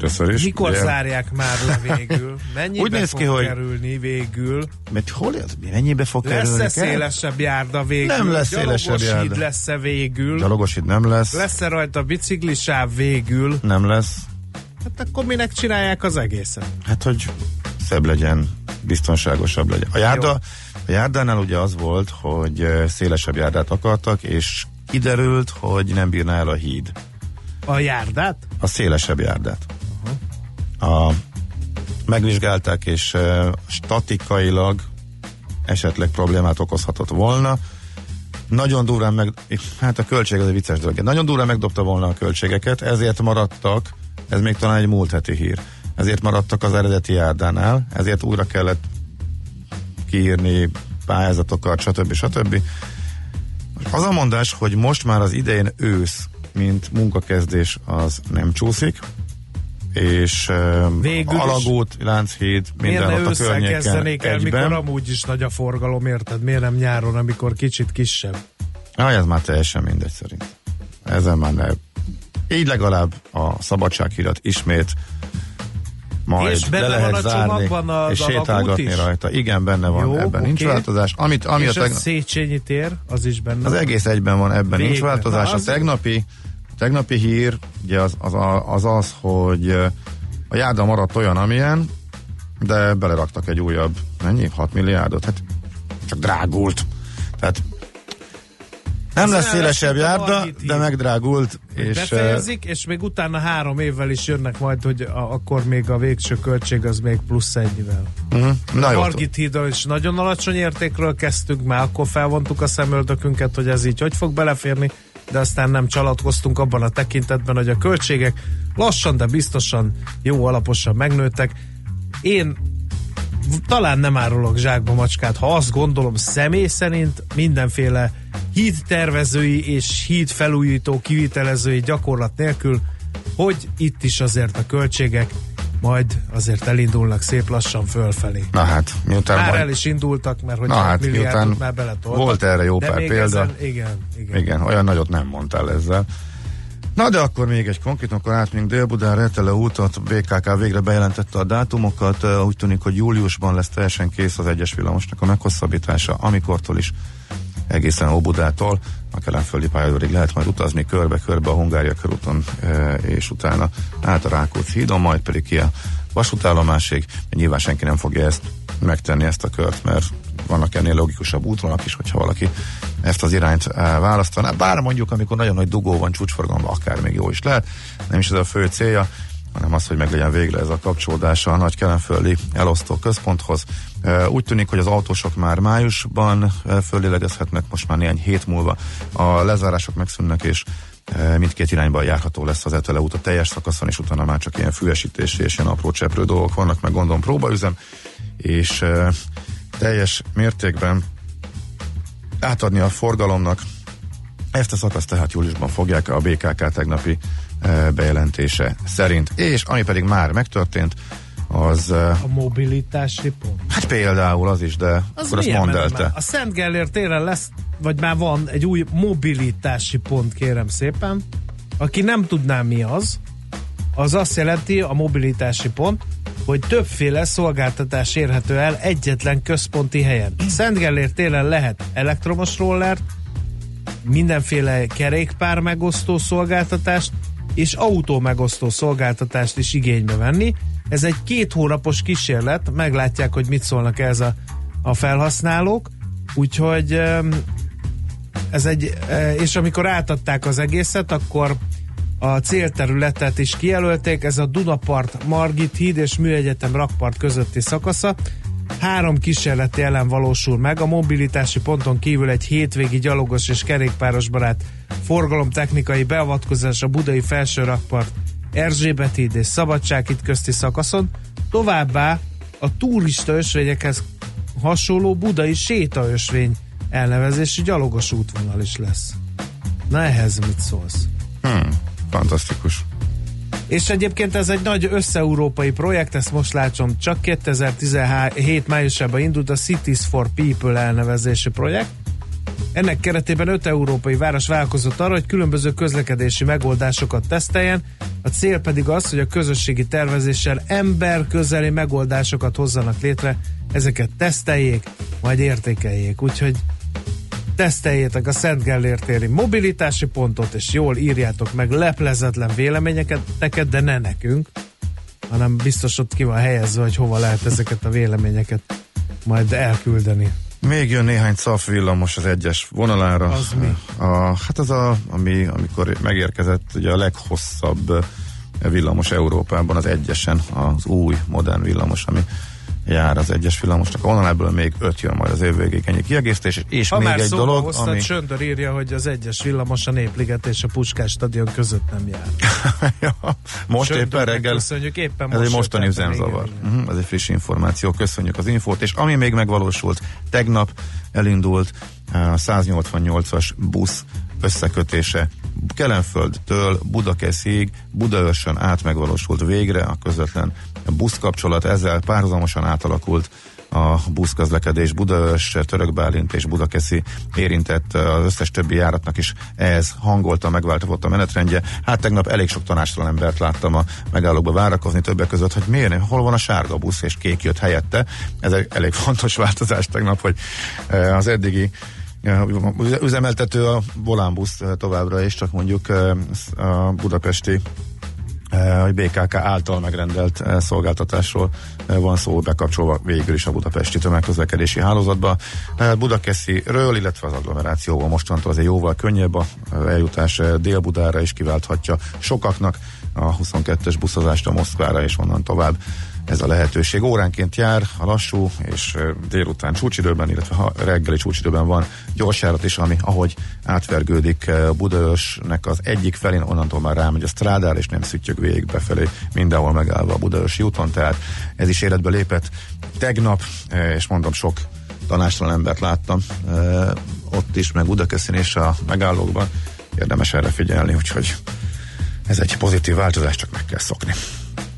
Speaker 4: Először is.
Speaker 3: Mikor ugye, zárják már le végül? Mennyibe úgy néz ki, fog hogy kerülni végül?
Speaker 4: Mert hol ez? Mennyibe fog
Speaker 3: lesz
Speaker 4: kerülni?
Speaker 3: Lesz-e szélesebb járda végül?
Speaker 4: Nem lesz szélesebb járda.
Speaker 3: lesz-e végül?
Speaker 4: Gyalogos híd nem lesz.
Speaker 3: Lesz-e rajta biciklisáv végül?
Speaker 4: Nem lesz.
Speaker 3: Hát akkor minek csinálják az egészet?
Speaker 4: Hát, hogy szebb legyen, biztonságosabb legyen. A járda, a járdánál ugye az volt, hogy szélesebb járdát akartak, és kiderült, hogy nem bírná el a híd.
Speaker 3: A járdát?
Speaker 4: A szélesebb járdát. A, megvizsgálták, és uh, statikailag esetleg problémát okozhatott volna. Nagyon durán meg, hát a költség az egy vicces dolog. Nagyon durán megdobta volna a költségeket, ezért maradtak, ez még talán egy múlt heti hír, ezért maradtak az eredeti járdánál, ezért újra kellett kiírni pályázatokat, stb. stb. Az a mondás, hogy most már az idején ősz, mint munkakezdés, az nem csúszik, és
Speaker 3: Végül
Speaker 4: alagút, Lánchíd,
Speaker 3: Miért
Speaker 4: minden
Speaker 3: ne
Speaker 4: ott a környéken
Speaker 3: el, mikor
Speaker 4: egyben.
Speaker 3: amúgy is nagy a forgalom, érted? Miért nem nyáron, amikor kicsit kisebb?
Speaker 4: Ah, ez már teljesen mindegy szerint. Ezen már ne. Így legalább a szabadsághírat ismét majd
Speaker 3: És benne
Speaker 4: le
Speaker 3: van
Speaker 4: lehet
Speaker 3: a
Speaker 4: zárni,
Speaker 3: az
Speaker 4: és sétálgatni
Speaker 3: is?
Speaker 4: rajta. Igen, benne van,
Speaker 3: Jó,
Speaker 4: ebben nincs
Speaker 3: oké.
Speaker 4: változás. Amit, ami
Speaker 3: és
Speaker 4: a
Speaker 3: a
Speaker 4: tegnap,
Speaker 3: Széchenyi tér, az is benne
Speaker 4: az
Speaker 3: van.
Speaker 4: egész egyben van, ebben nincs
Speaker 3: Végre.
Speaker 4: változás.
Speaker 3: Na,
Speaker 4: A tegnapi, a tegnapi hír ugye az az, az, az hogy a járda maradt olyan, amilyen, de beleraktak egy újabb, mennyi? 6 milliárdot? Hát csak drágult. Tehát nem lesz szélesebb járda, de megdrágult. És,
Speaker 3: Befejezik, és még utána három évvel is jönnek majd, hogy a, akkor még a végső költség az még plusz ennyivel.
Speaker 4: uh, uh, na
Speaker 3: A
Speaker 4: jó,
Speaker 3: Margit hídon is nagyon alacsony értékről kezdtünk, már akkor felvontuk a szemöldökünket, hogy ez így hogy fog beleférni, de aztán nem csalatkoztunk abban a tekintetben, hogy a költségek lassan, de biztosan jó alaposan megnőttek. Én talán nem árulok zsákba macskát, ha azt gondolom személy szerint mindenféle híd tervezői és híd felújító kivitelezői gyakorlat nélkül, hogy itt is azért a költségek majd azért elindulnak szép lassan fölfelé.
Speaker 4: na hát, miután
Speaker 3: Már
Speaker 4: majd-
Speaker 3: el is indultak, mert hogy
Speaker 4: Na hát, miután
Speaker 3: már beletoltak.
Speaker 4: volt erre jó pár példa.
Speaker 3: Ezen, igen, igen.
Speaker 4: Igen, olyan nagyot nem mondtál ezzel. Na de akkor még egy konkrét, akkor átmegyünk Dél-Budán, Retele útot, BKK végre bejelentette a dátumokat, úgy tűnik, hogy júliusban lesz teljesen kész az egyes villamosnak a meghosszabbítása, amikortól is egészen Óbudától, a kelenföldi pályaudvarig lehet majd utazni körbe-körbe a Hungária körúton, e, és utána át a Rákóczi hídon, majd pedig ki a vasútállomásig. Nyilván senki nem fogja ezt megtenni ezt a kört, mert vannak ennél logikusabb útvonalak is, hogyha valaki ezt az irányt e, választaná. Bár mondjuk, amikor nagyon nagy dugó van csúcsforgalomban, akár még jó is lehet, nem is ez a fő célja, hanem az, hogy meglegyen végre ez a kapcsolódása a nagy kelenföldi elosztó központhoz. Úgy tűnik, hogy az autósok már májusban fölélegezhetnek, most már néhány hét múlva a lezárások megszűnnek, és mindkét irányban járható lesz az Etele út a teljes szakaszon, és utána már csak ilyen füvesítési és ilyen apró cseprő dolgok vannak, meg gondolom próbaüzem, és teljes mértékben átadni a forgalomnak ezt a szakaszt tehát júliusban fogják a BKK tegnapi bejelentése szerint. És ami pedig már megtörtént, az
Speaker 3: A mobilitási pont.
Speaker 4: hát például az is, de
Speaker 3: Az
Speaker 4: akkor azt mondd el te.
Speaker 3: A Szent Gellért téren lesz, vagy már van egy új mobilitási pont, kérem szépen. Aki nem tudná mi az, az azt jelenti a mobilitási pont, hogy többféle szolgáltatás érhető el egyetlen központi helyen. Szent Gellért téren lehet elektromos rollert, mindenféle kerékpár megosztó szolgáltatást és autó megosztó szolgáltatást is igénybe venni. Ez egy két hónapos kísérlet, meglátják, hogy mit szólnak ez a, a felhasználók, úgyhogy ez egy, e, és amikor átadták az egészet, akkor a célterületet is kijelölték, ez a Dunapart, Margit híd és Műegyetem rakpart közötti szakasza. Három kísérleti elem valósul meg, a mobilitási ponton kívül egy hétvégi gyalogos és kerékpáros barát forgalomtechnikai beavatkozás a budai felső rakpart, Erzsébet híd és Szabadsághíd közti szakaszon, továbbá a turista ösvényekhez hasonló budai sétaösvény elnevezési gyalogos útvonal is lesz. Na ehhez mit szólsz?
Speaker 4: Hmm, fantasztikus.
Speaker 3: És egyébként ez egy nagy összeurópai projekt, ezt most látom, csak 2017 májusában indult a Cities for People elnevezési projekt. Ennek keretében öt európai város vállalkozott arra, hogy különböző közlekedési megoldásokat teszteljen. A cél pedig az, hogy a közösségi tervezéssel ember közeli megoldásokat hozzanak létre, ezeket teszteljék, majd értékeljék. Úgyhogy teszteljétek a Szent Gellért téri mobilitási pontot, és jól írjátok meg leplezetlen véleményeket, teket, de ne nekünk, hanem biztos ott ki van helyezve, hogy hova lehet ezeket a véleményeket majd elküldeni.
Speaker 4: Még jön néhány CAF villamos az egyes vonalára.
Speaker 3: Az mi?
Speaker 4: A, hát az a, ami, amikor megérkezett ugye a leghosszabb villamos Európában, az egyesen, az új, modern villamos, ami jár az egyes villamosnak vonal, ebből még öt jön majd az év végéig ennyi kiegészítés, és
Speaker 3: Ha
Speaker 4: még
Speaker 3: már
Speaker 4: egy dolog,
Speaker 3: hoztad,
Speaker 4: ami...
Speaker 3: Söndör írja, hogy az egyes villamos a Népliget és a Puskás stadion között nem jár. *laughs*
Speaker 4: Ja, most éppen
Speaker 3: Söndörnek
Speaker 4: reggel
Speaker 3: Köszönjük, éppen
Speaker 4: Ez
Speaker 3: most
Speaker 4: egy mostani üzemzavar. Uh-huh, ez egy friss információ. Köszönjük az infót. És ami még megvalósult, tegnap elindult eh, a 188-as busz összekötése Kelenföldtől Budakeszig, Budaörsön át megvalósult végre a közvetlen buszkapcsolat, ezzel párhuzamosan átalakult a buszközlekedés Budaörs, Törökbálint és Budakeszi érintett az összes többi járatnak is ehhez hangolta, megváltozott a menetrendje. Hát tegnap elég sok tanástalan embert láttam a megállókba várakozni többek között, hogy miért, nem, hol van a sárga busz, és kék jött helyette. Ez egy elég fontos változás tegnap, hogy eh, az eddigi eh, üzemeltető a volánbusz eh, továbbra is, csak mondjuk a budapesti eh, hogy BKK által megrendelt eh, szolgáltatásról eh, van szó, bekapcsolva végül is a budapesti tömegközlekedési hálózatba. Eh, Budakesziről, illetve az agglomerációval mostantól azért jóval könnyebb a eh, eljutás eh, Dél-Budára is kiválthatja sokaknak a 22-es buszozást a Moszkvára és onnan tovább ez a lehetőség. Óránként jár a lassú, és délután csúcsidőben, illetve ha reggeli csúcsidőben van gyorsjárat is, ami ahogy átvergődik Budaörsnek az egyik felén, onnantól már rámegy a strádára, és nem szüttyög végig befelé, mindenhol megállva a Budaörsi úton, tehát ez is életbe lépett tegnap, és mondom, sok tanástalan embert láttam ott is, meg Budakeszin és a megállókban. Érdemes erre figyelni, úgyhogy ez egy pozitív változás, csak meg kell szokni.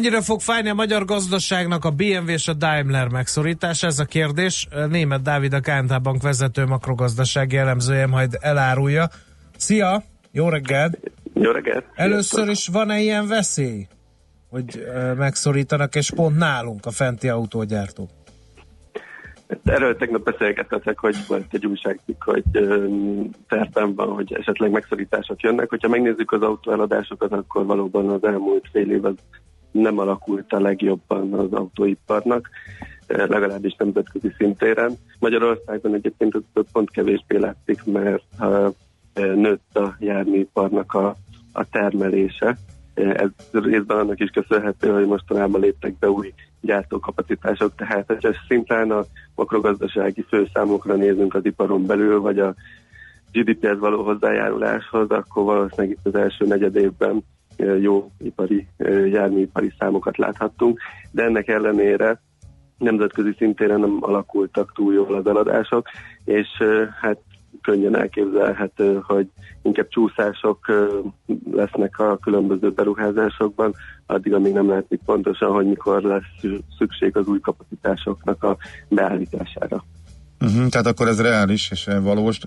Speaker 3: Mennyire fog fájni a magyar gazdaságnak a BMW és a Daimler megszorítás? Ez a kérdés. Német Dávid a KNT Bank vezető makrogazdasági elemzője majd elárulja. Szia! Jó reggelt!
Speaker 8: Jó reggelt!
Speaker 3: Először is van-e ilyen veszély, hogy megszorítanak, és pont nálunk a fenti autógyártók?
Speaker 8: Erről tegnap beszélgettetek, hogy volt egy újságcikk, hogy tervben van, hogy esetleg megszorítások jönnek. Hogyha megnézzük az autóeladásokat, akkor valóban az elmúlt fél év az nem alakult a legjobban az autóiparnak, legalábbis nemzetközi szintéren. Magyarországon egyébként ez pont kevésbé látszik, mert uh, nőtt a járműiparnak a, a termelése. Ez részben annak is köszönhető, hogy mostanában léptek be új gyártókapacitások, tehát hogyha szintén a makrogazdasági főszámokra nézünk az iparon belül, vagy a GDP-hez való hozzájáruláshoz, akkor valószínűleg itt az első negyed évben jó ipari, járműipari számokat láthattunk, de ennek ellenére nemzetközi szintéren nem alakultak túl jól az eladások, és hát könnyen elképzelhető, hogy inkább csúszások lesznek a különböző beruházásokban, addig, amíg nem látjuk pontosan, hogy mikor lesz szükség az új kapacitásoknak a beállítására.
Speaker 4: Uh-huh, tehát akkor ez reális és valós.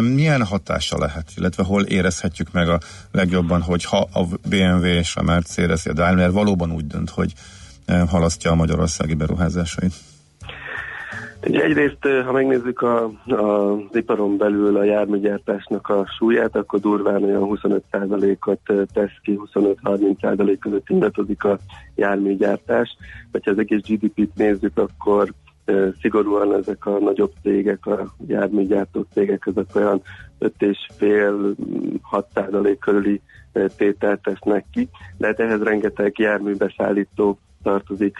Speaker 4: Milyen hatása lehet, illetve hol érezhetjük meg a legjobban, hogy ha a BMW és a Mercedes, a Daimler valóban úgy dönt, hogy halasztja a magyarországi beruházásait?
Speaker 8: Egyrészt, ha megnézzük a, a, iparon belül a járműgyártásnak a súlyát, akkor durván olyan 25%-ot tesz ki, 25-30% között illatozik a járműgyártás. Vagy ha az egész GDP-t nézzük, akkor szigorúan ezek a nagyobb cégek, a járműgyártó cégek, ezek olyan 5,5-6% körüli tételt tesznek ki, de hát ehhez rengeteg járműbeszállító tartozik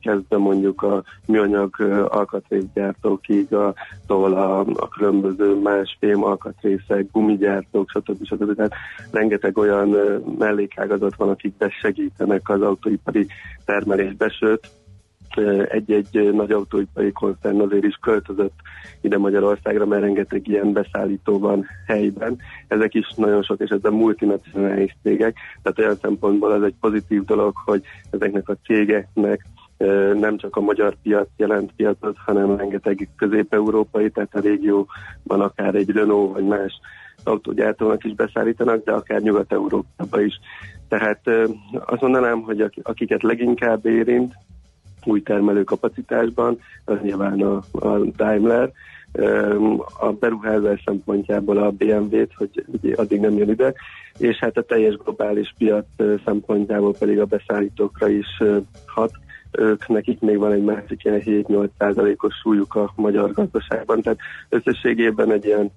Speaker 8: kezdve mondjuk a műanyag alkatrészgyártókig, a, tól a, a különböző más fém alkatrészek, gumigyártók, stb. stb. Tehát rengeteg olyan mellékágazat van, akik segítenek az autóipari termelésbe, sőt, egy-egy nagy autóipari koncern azért is költözött ide Magyarországra, mert rengeteg ilyen beszállító van helyben. Ezek is nagyon sok esetben multinacionális cégek, tehát olyan szempontból ez egy pozitív dolog, hogy ezeknek a cégeknek nem csak a magyar piac jelent piacot, hanem rengeteg közép-európai, tehát a régióban akár egy Renault vagy más autógyártónak is beszállítanak, de akár Nyugat-Európába is. Tehát azt mondanám, hogy akiket leginkább érint új termelőkapacitásban, az nyilván a, a Daimler, a beruházás szempontjából a BMW-t, hogy, addig nem jön ide, és hát a teljes globális piac szempontjából pedig a beszállítókra is hat ők, nekik még van egy másik ilyen 7-8 százalékos súlyuk a magyar gazdaságban, tehát összességében egy ilyen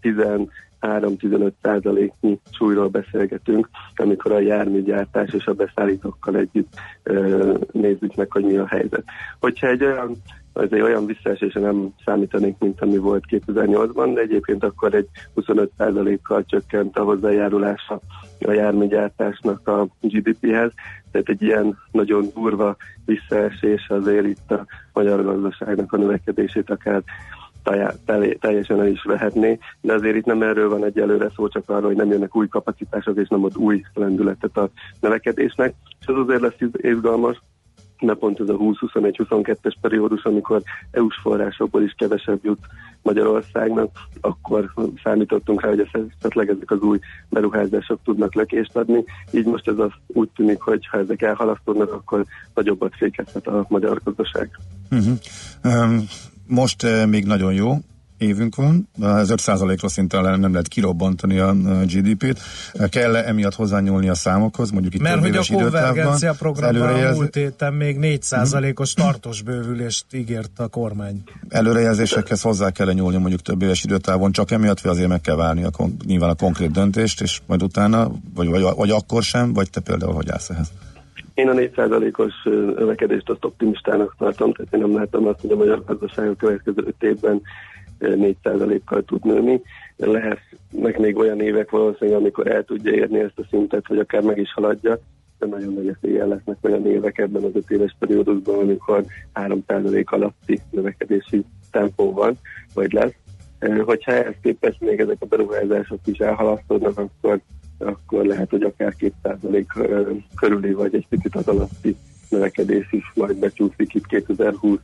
Speaker 8: 13-15 százaléknyi súlyról beszélgetünk, amikor a járműgyártás és a beszállítókkal együtt nézzük meg, hogy mi a helyzet. Hogyha egy olyan az egy olyan visszaesése nem számítanék, mint ami volt 2008-ban, de egyébként akkor egy 25%-kal csökkent a hozzájárulása a járműgyártásnak a GDP-hez, tehát egy ilyen nagyon durva visszaesés azért itt a magyar gazdaságnak a növekedését akár teljesen el is vehetné, de azért itt nem erről van egyelőre szó, csak arról, hogy nem jönnek új kapacitások, és nem ad új lendületet a növekedésnek. És ez azért lesz izgalmas, mert pont ez a 20-21-22-es periódus, amikor EU-s forrásokból is kevesebb jut Magyarországnak, akkor számítottunk rá, hogy esetleg ezek az új beruházások tudnak lökést adni. Így most ez az úgy tűnik, hogy ha ezek elhalasztódnak, akkor nagyobbat fékezhet a magyar gazdaság.
Speaker 4: Uh-huh. Um, most uh, még nagyon jó, évünk van, az 5%-ra szinte nem lehet kirobbantani a GDP-t. kell -e emiatt hozzányúlni a számokhoz, mondjuk itt
Speaker 3: Mert hogy a konvergencia programban a múlt héten még 4%-os tartós bővülést ígért a kormány.
Speaker 4: Előrejelzésekhez hozzá kell nyúlni mondjuk több éves időtávon, csak emiatt, vagy azért meg kell várni a, nyilván a konkrét döntést, és majd utána, vagy, vagy, vagy akkor sem, vagy te például hogy állsz ehhez?
Speaker 8: Én a 4%-os növekedést azt optimistának tartom, tehát én nem látom azt, hogy a magyar gazdaság a következő 5 évben 4%-kal tud nőni. Lehetnek még olyan évek valószínűleg, amikor el tudja érni ezt a szintet, hogy akár meg is haladja, de nagyon nagy eséllyel lesznek olyan évek ebben az öt éves periódusban, amikor 3% alatti növekedési tempó van, vagy lesz. Hogyha ehhez képest még ezek a beruházások is elhalasztódnak, akkor, akkor lehet, hogy akár 2% körüli, vagy egy picit az alatti növekedés is majd becsúszik itt 2020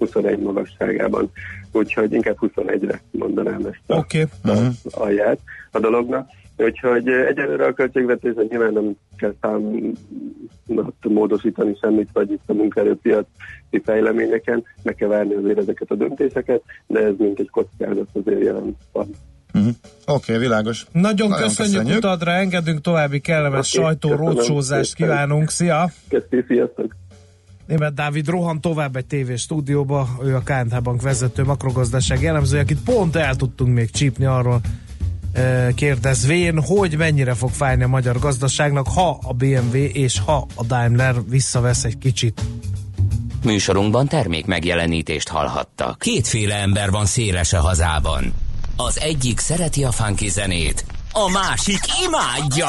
Speaker 8: 21 magasságában. Úgyhogy inkább 21-re mondanám ezt a, okay. a uh-huh. alját a dolognak. Úgyhogy egyelőre a költségvetésben nyilván nem kell számot módosítani semmit, vagy itt a munkaerőpiaci fejleményeken, meg kell várni azért ezeket a döntéseket, de ez mint egy kockázat azért jelen van.
Speaker 4: Uh-huh. Oké, okay, világos.
Speaker 3: Nagyon, Nagyon köszönjük, köszönjük utadra, engedünk további kellemes okay, sajtó rócsózást kívánunk. Szia!
Speaker 8: Köszönjük, sziasztok!
Speaker 3: Német Dávid rohan tovább egy TV stúdióba, ő a KNH Bank vezető makrogazdaság jellemző, akit pont el tudtunk még csípni arról e, kérdezvén, hogy mennyire fog fájni a magyar gazdaságnak, ha a BMW és ha a Daimler visszavesz egy kicsit.
Speaker 1: Műsorunkban termék megjelenítést hallhattak. Kétféle ember van széles a hazában. Az egyik szereti a funky zenét, a másik imádja.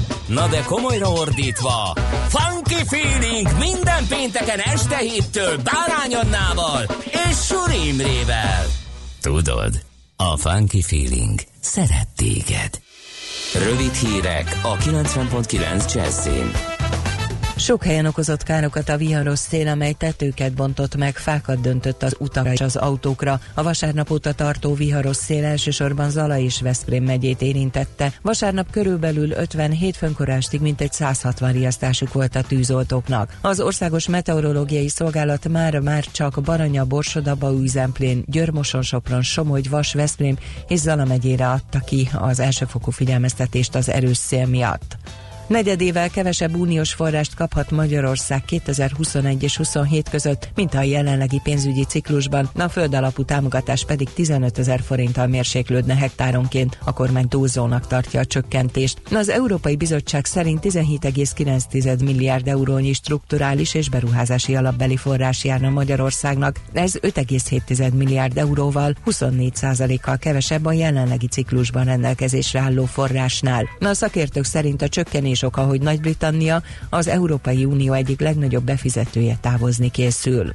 Speaker 1: Na de komolyra ordítva, Funky Feeling minden pénteken este héttől Bárány Annával és Suri Imrével. Tudod, a Funky Feeling szeret téged. Rövid hírek a 90.9 Jazzin.
Speaker 9: Sok helyen okozott károkat a viharos szél, amely tetőket bontott meg, fákat döntött az utakra és az autókra. A vasárnap óta tartó viharos szél elsősorban Zala és Veszprém megyét érintette. Vasárnap körülbelül 57 fönkorástig mintegy 160 riasztásuk volt a tűzoltóknak. Az Országos Meteorológiai Szolgálat már már csak Baranya, Borsoda, Baújzemplén, Györmoson, Sopron, Somogy, Vas, Veszprém és Zala megyére adta ki az elsőfokú figyelmeztetést az erős szél miatt. Negyedével kevesebb uniós forrást kaphat Magyarország 2021 és 27 között, mint a jelenlegi pénzügyi ciklusban, a föld alapú támogatás pedig 15 ezer forinttal mérséklődne hektáronként. A kormány túlzónak tartja a csökkentést. Az Európai Bizottság szerint 17,9 milliárd eurónyi strukturális és beruházási alapbeli forrás járna Magyarországnak. Ez 5,7 milliárd euróval, 24% kal kevesebb a jelenlegi ciklusban rendelkezésre álló forrásnál. A szakértők szerint a csökkenés is oka, hogy Nagy-Britannia az Európai Unió egyik legnagyobb befizetője távozni készül.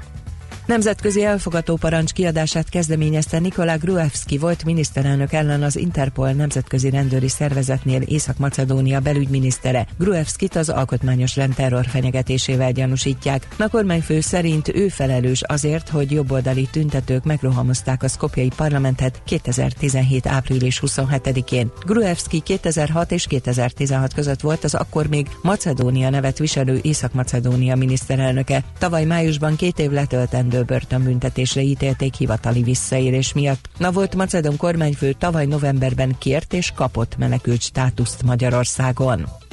Speaker 9: Nemzetközi elfogató parancs kiadását kezdeményezte Nikolá Gruevski volt miniszterelnök ellen az Interpol nemzetközi rendőri szervezetnél Észak-Macedónia belügyminisztere. Gruevskit az alkotmányos rend terror fenyegetésével gyanúsítják. A kormányfő szerint ő felelős azért, hogy jobboldali tüntetők megrohamozták a szkopjai parlamentet 2017. április 27-én. Gruevski 2006 és 2016 között volt az akkor még Macedónia nevet viselő Észak-Macedónia miniszterelnöke. Tavaly májusban két év letöltendő esztendő börtönbüntetésre ítélték hivatali visszaérés miatt. Na volt Macedon kormányfő tavaly novemberben kért és kapott menekült státuszt Magyarországon.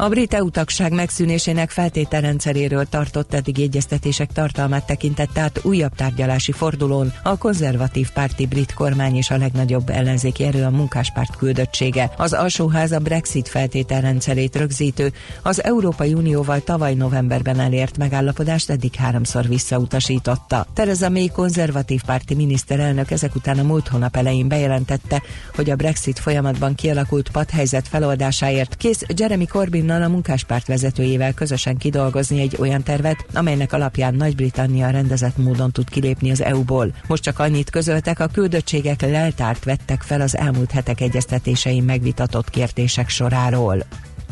Speaker 9: A brit EU tagság megszűnésének feltételrendszeréről tartott eddig egyeztetések tartalmát tekintett át újabb tárgyalási fordulón a konzervatív párti brit kormány és a legnagyobb ellenzéki erő a munkáspárt küldöttsége. Az alsóház a Brexit feltételrendszerét rögzítő, az Európai Unióval tavaly novemberben elért megállapodást eddig háromszor visszautasította. Tereza May konzervatív párti miniszterelnök ezek után a múlt hónap elején bejelentette, hogy a Brexit folyamatban kialakult padhelyzet feloldásáért kész Jeremy Corbyn Johnsonnal, a munkáspárt vezetőjével közösen kidolgozni egy olyan tervet, amelynek alapján Nagy-Britannia rendezett módon tud kilépni az EU-ból. Most csak annyit közöltek, a küldöttségek leltárt vettek fel az elmúlt hetek egyeztetésein megvitatott kérdések soráról.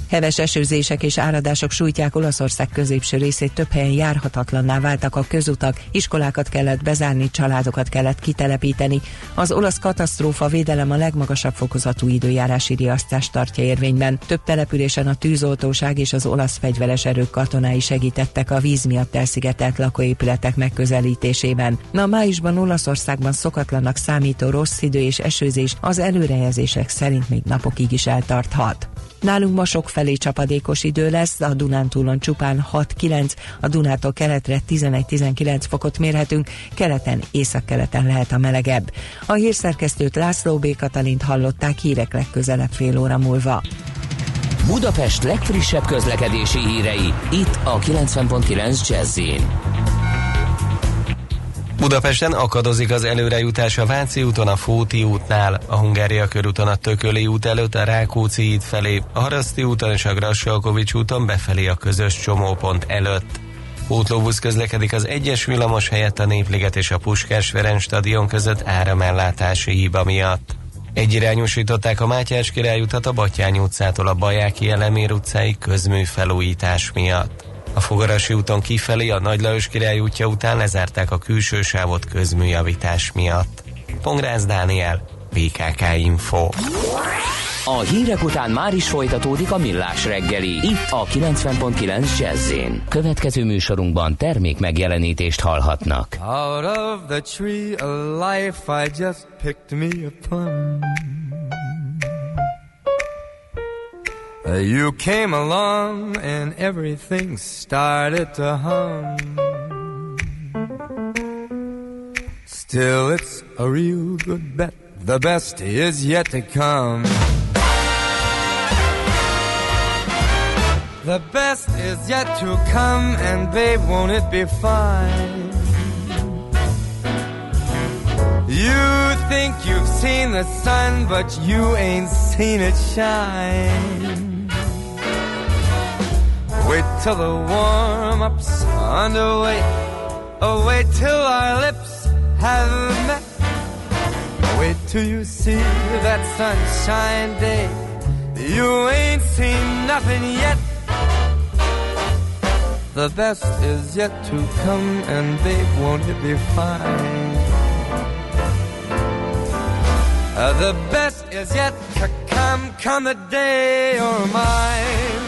Speaker 9: Heves esőzések és áradások sújtják Olaszország középső részét, több helyen járhatatlanná váltak a közutak, iskolákat kellett bezárni, családokat kellett kitelepíteni. Az olasz katasztrófa védelem a legmagasabb fokozatú időjárási riasztást tartja érvényben. Több településen a tűzoltóság és az olasz fegyveres erők katonái segítettek a víz miatt elszigetelt lakóépületek megközelítésében. Na májusban Olaszországban szokatlannak számító rossz idő és esőzés az előrejelzések szerint még napokig is eltarthat. Nálunk ma sok felé csapadékos idő lesz, a Dunántúlon csupán 6-9, a Dunától keletre 11-19 fokot mérhetünk, keleten, északkeleten lehet a melegebb. A hírszerkesztőt László B. Katalint hallották hírek legközelebb fél óra múlva.
Speaker 1: Budapest legfrissebb közlekedési hírei, itt a 90.9 jazz
Speaker 10: Budapesten akadozik az előrejutás a Váci úton a Fóti útnál, a Hungária körúton a Tököli út előtt a Rákóczi híd felé, a Haraszti úton és a Grassalkovics úton befelé a közös csomópont előtt. Pótlóbusz közlekedik az egyes villamos helyett a Népliget és a Puskás Ferenc stadion között áramellátási hiba miatt. Egyirányosították a Mátyás király utat a Batyány utcától a Bajáki Elemér utcáig közmű felújítás miatt. A Fogarasi úton kifelé a Nagy Lajos király útja után lezárták a külső sávot közműjavítás miatt. Pongrász Dániel, PKK Info.
Speaker 1: A hírek után már is folytatódik a millás reggeli. Itt a 90.9 jazz Következő műsorunkban termék megjelenítést hallhatnak. Out of the tree of life I just picked me a plum.
Speaker 11: Uh, You came along and everything started to hum. Still, it's a real good bet. The best is yet to come. The best is yet to come, and babe, won't it be fine? You think you've seen the sun, but you ain't seen it shine. Wait till the warm up's underway. Oh, wait till our lips have met. Wait till you see that sunshine day. You ain't seen nothing yet. The best is yet to come, and babe, won't it be fine? Uh, the best is yet to come, come the day you're mine.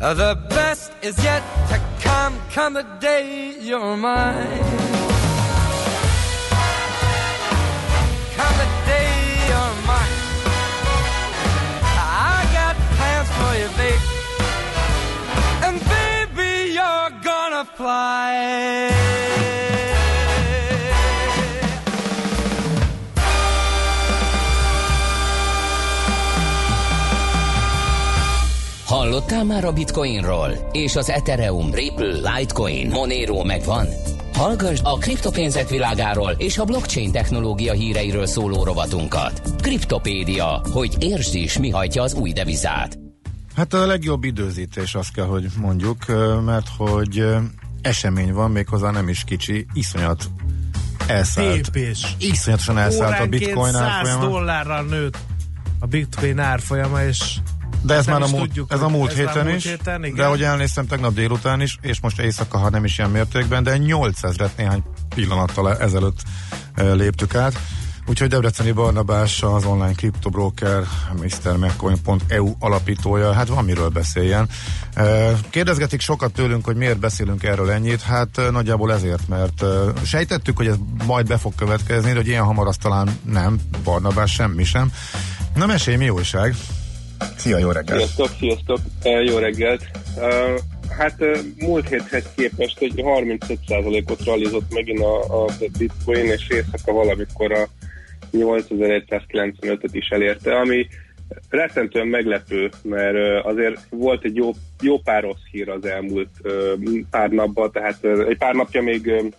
Speaker 11: The best is yet to come, come the day you're mine. Come the day you're mine. I got plans for you. And baby, you're gonna fly.
Speaker 1: Hallottál már a Bitcoinról? És az Ethereum, Ripple, Litecoin, Monero megvan? Hallgass a kriptopénzek világáról és a blockchain technológia híreiről szóló rovatunkat. Kriptopédia, hogy értsd is, mi hajtja az új devizát.
Speaker 4: Hát a legjobb időzítés, azt kell, hogy mondjuk, mert hogy esemény van, méghozzá nem is kicsi, iszonyat elszállt.
Speaker 3: Tépés.
Speaker 4: Iszonyatosan elszállt a bitcoin
Speaker 3: 100
Speaker 4: árfolyama.
Speaker 3: dollárral nőtt a bitcoin árfolyama, és
Speaker 4: De ez
Speaker 3: nem
Speaker 4: már a múlt,
Speaker 3: tudjuk,
Speaker 4: ez a múlt
Speaker 3: ez
Speaker 4: héten
Speaker 3: múlt
Speaker 4: is,
Speaker 3: héten, igen.
Speaker 4: de ahogy elnéztem tegnap délután is, és most éjszaka, ha nem is ilyen mértékben, de 8000-et néhány pillanattal ezelőtt eh, léptük át. Úgyhogy Debreceni Barnabás, az online kriptobroker, MrMcCoin.eu alapítója, hát van miről beszéljen. Eh, Kérdezgetik sokat tőlünk, hogy miért beszélünk erről ennyit, hát eh, nagyjából ezért, mert sejtettük, hogy ez majd be fog következni, de hogy ilyen hamar azt talán nem, Barnabás semmi sem. Na mesélj, mi újság? Szia, jó reggelt!
Speaker 12: Sziasztok, sziasztok, jó reggelt. Hát múlt héthez képest egy 35%-ot realizott megint a, a bitcoin, és éjszaka valamikor a 8195-öt is elérte, ami rettentően meglepő, mert azért volt egy jó, jó pár rossz hír az elmúlt pár napban, tehát eh, egy pár napja még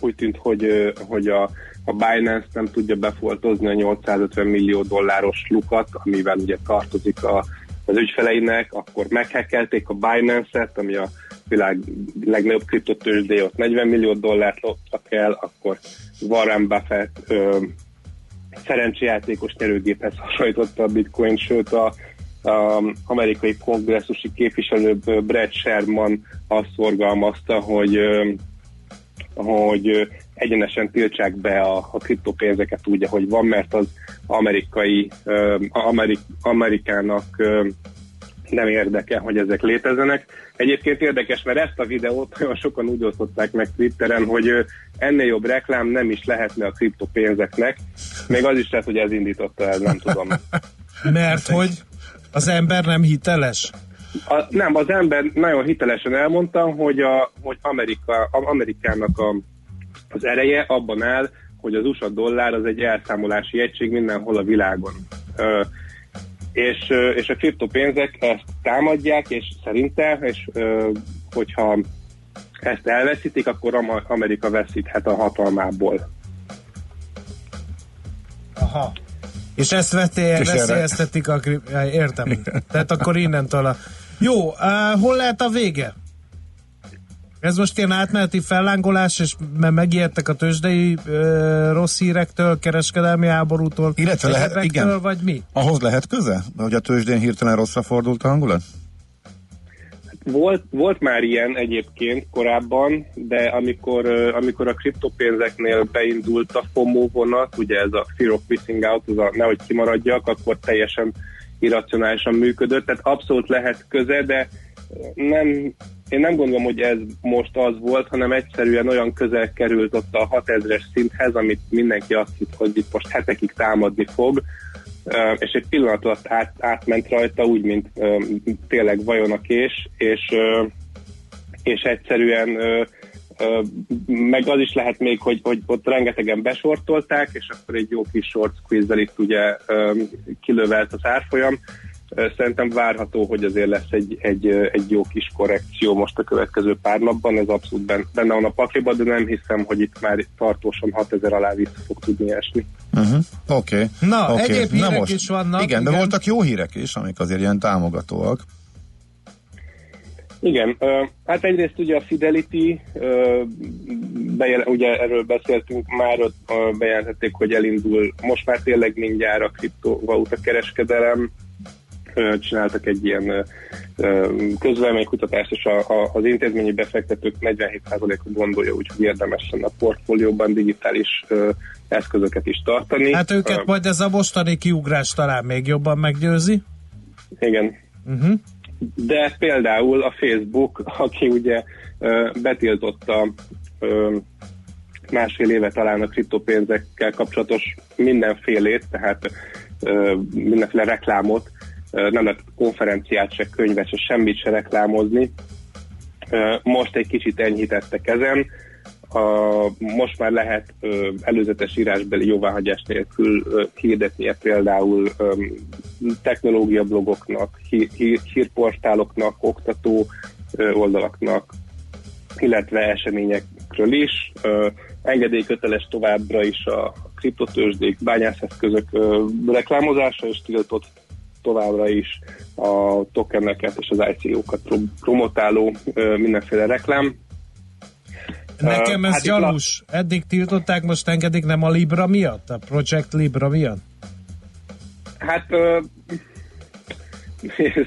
Speaker 12: úgy tűnt, hogy, hogy a, a Binance nem tudja befoltozni a 850 millió dolláros lukat, amivel ugye tartozik a, az ügyfeleinek, akkor meghekkelték a Binance-et, ami a világ legnagyobb kriptotősdé, ott 40 millió dollárt loptak el, akkor Warren Buffett ö, szerencsejátékos nyerőgéphez hasonlította a bitcoin, sőt a, a amerikai kongresszusi képviselő Brad Sherman azt szorgalmazta, hogy ö, hogy egyenesen tiltsák be a, a kriptopénzeket úgy, ahogy van, mert az amerikai, Amerik, Amerikának nem érdekel, hogy ezek létezzenek. Egyébként érdekes, mert ezt a videót *laughs* olyan sokan úgy osztották meg Twitteren, hogy ennél jobb reklám nem is lehetne a kriptopénzeknek. Még az is lehet, hogy ez indította el, nem tudom. *laughs*
Speaker 3: Mert hogy az ember nem hiteles?
Speaker 12: A, nem, az ember nagyon hitelesen elmondta, hogy, a, hogy Amerika, a, Amerikának a, az ereje abban áll, hogy az USA dollár az egy elszámolási egység mindenhol a világon. Ö, és, és a kriptopénzek ezt támadják, és szerinte, és ö, hogyha ezt elveszítik, akkor Am- Amerika veszíthet a hatalmából.
Speaker 3: Aha. És ezt
Speaker 4: erre-
Speaker 3: veszélyeztetik a... Értem. Tehát akkor innentől a... Jó, uh, hol lehet a vége? Ez most ilyen átmeneti fellángolás, és mert megijedtek a tőzsdei uh, rossz hírektől, kereskedelmi háborútól,
Speaker 4: Illetve lehet- igen.
Speaker 3: vagy mi?
Speaker 4: Ahhoz lehet köze? Hogy a tőzsdén hirtelen rosszra fordult a hangulat?
Speaker 12: Volt, volt már ilyen egyébként korábban, de amikor, ö, amikor a kriptopénzeknél beindult a FOMO vonat, ugye ez a Fear of Missing Out, az a nehogy kimaradjak, akkor teljesen irracionálisan működött, tehát abszolút lehet köze, de nem, én nem gondolom, hogy ez most az volt, hanem egyszerűen olyan közel került ott a 6000-es szinthez, amit mindenki azt hitt, hogy itt most hetekig támadni fog, és egy pillanat alatt át, átment rajta, úgy, mint tényleg vajon a kés, és, és egyszerűen meg az is lehet még, hogy, hogy ott rengetegen besortolták, és akkor egy jó kis short squeeze itt ugye kilövelt az árfolyam. Szerintem várható, hogy azért lesz egy, egy, egy jó kis korrekció most a következő pár napban, ez abszolút benne, van a pakliban, de nem hiszem, hogy itt már tartósan 6000 alá vissza fog tudni esni.
Speaker 4: Uh-huh. Oké. Okay.
Speaker 3: Na,
Speaker 4: okay.
Speaker 3: egyéb hírek is vannak,
Speaker 4: Igen, de
Speaker 3: igen.
Speaker 4: voltak jó hírek is, amik azért ilyen támogatóak.
Speaker 12: Igen, hát egyrészt ugye a Fidelity, bejel, ugye erről beszéltünk már, ott bejelentették, hogy elindul most már tényleg mindjárt a kriptovaluta kereskedelem, csináltak egy ilyen közvéleménykutatást, és a, a, az intézményi befektetők 47%-a gondolja, úgyhogy érdemes lenne a portfólióban digitális eszközöket is tartani.
Speaker 3: Hát őket
Speaker 12: Ö,
Speaker 3: majd ez a mostani kiugrás talán még jobban meggyőzi.
Speaker 12: Igen.
Speaker 3: Uh-huh.
Speaker 12: De például a Facebook, aki ugye betiltotta másfél éve talán a kriptopénzekkel kapcsolatos mindenfélét, tehát mindenféle reklámot, nem lehet konferenciát, se könyvet, se semmit se reklámozni. Most egy kicsit enyhítettek ezen, a, most már lehet ö, előzetes írásbeli jóváhagyás nélkül ö, például ö, technológiablogoknak, hí, hí, hírportáloknak, oktató ö, oldalaknak, illetve eseményekről is. Ö, engedélyköteles továbbra is a kriptotősdék, bányászeszközök ö, reklámozása, és tiltott továbbra is a tokeneket és az ICO-kat pro- promotáló ö, mindenféle reklám.
Speaker 3: Nekem ez
Speaker 12: hát
Speaker 3: gyanús. Eddig tiltották, most engedik nem a Libra miatt? A Project Libra miatt?
Speaker 12: Hát ö, *laughs*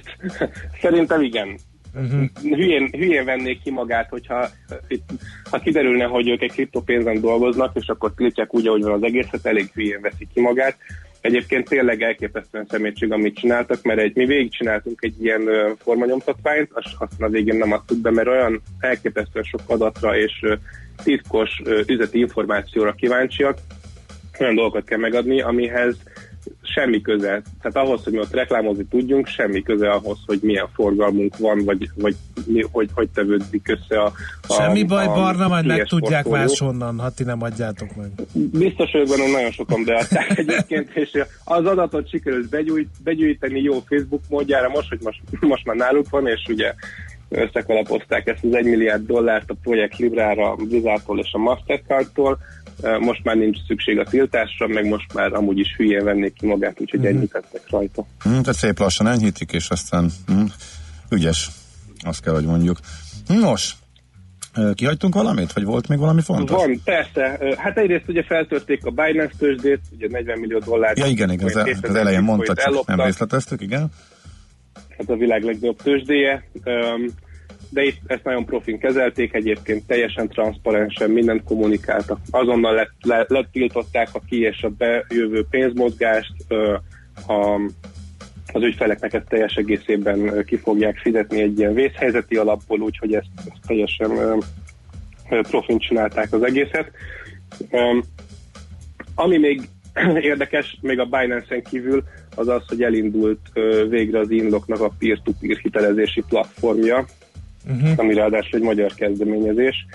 Speaker 12: szerintem igen.
Speaker 3: Uh-huh.
Speaker 12: Hülyén, hülyén vennék ki magát, hogyha ha kiderülne, hogy ők egy kriptopénzen dolgoznak, és akkor tiltják úgy, ahogy van az egészet, elég hülyén veszik ki magát. Egyébként tényleg elképesztően szemétség, amit csináltak, mert egy, mi végigcsináltunk egy ilyen formanyomtatványt, azt aztán a végén nem adtuk be, mert olyan elképesztően sok adatra és titkos üzleti információra kíváncsiak, olyan dolgokat kell megadni, amihez semmi köze. Tehát ahhoz, hogy mi ott reklámozni tudjunk, semmi köze ahhoz, hogy milyen forgalmunk van, vagy, vagy mi, hogy, hogy tevődik össze a, a
Speaker 3: Semmi baj,
Speaker 12: a
Speaker 3: Barna, majd
Speaker 12: TS
Speaker 3: megtudják
Speaker 12: portfólió.
Speaker 3: máshonnan, ha ti nem adjátok meg.
Speaker 12: Biztos vagyok benne, nagyon sokan beadták *laughs* egyébként, és az adatot sikerült begyújt, begyűjteni jó Facebook módjára, most, hogy most, most már náluk van, és ugye összekalapozták ezt az 1 milliárd dollárt a projekt Librára, a Vizától és a Mastercardtól, most már nincs szükség a tiltásra, meg most már amúgy is hülyén vennék ki magát, úgyhogy
Speaker 4: Mhm.
Speaker 12: enyhítettek rajta.
Speaker 4: Hm, tehát szép lassan enyhítik, és aztán hm, ügyes, azt kell, hogy mondjuk. Nos, kihagytunk valamit, vagy volt még valami fontos?
Speaker 12: Van, persze. Hát egyrészt ugye feltörték a Binance tőzsdét, ugye 40 millió dollár.
Speaker 4: Ja igen, igen, az, az elején mondta, csak nem részleteztük, igen.
Speaker 12: Hát a világ legnagyobb tőzsdéje. De itt ezt nagyon profin kezelték, egyébként teljesen transzparensen mindent kommunikáltak. Azonnal lett, le, letiltották a ki és a bejövő pénzmozgást, a, az ügyfeleknek ezt teljes egészében ki fogják fizetni egy ilyen vészhelyzeti alapból, úgyhogy ezt, ezt teljesen profin csinálták az egészet. Ami még *clears throat* érdekes, még a Binance-en kívül, az az, hogy elindult végre az Inloknak a peer-to-peer hitelezési platformja, uh-huh. ami ráadásul egy magyar kezdeményezés,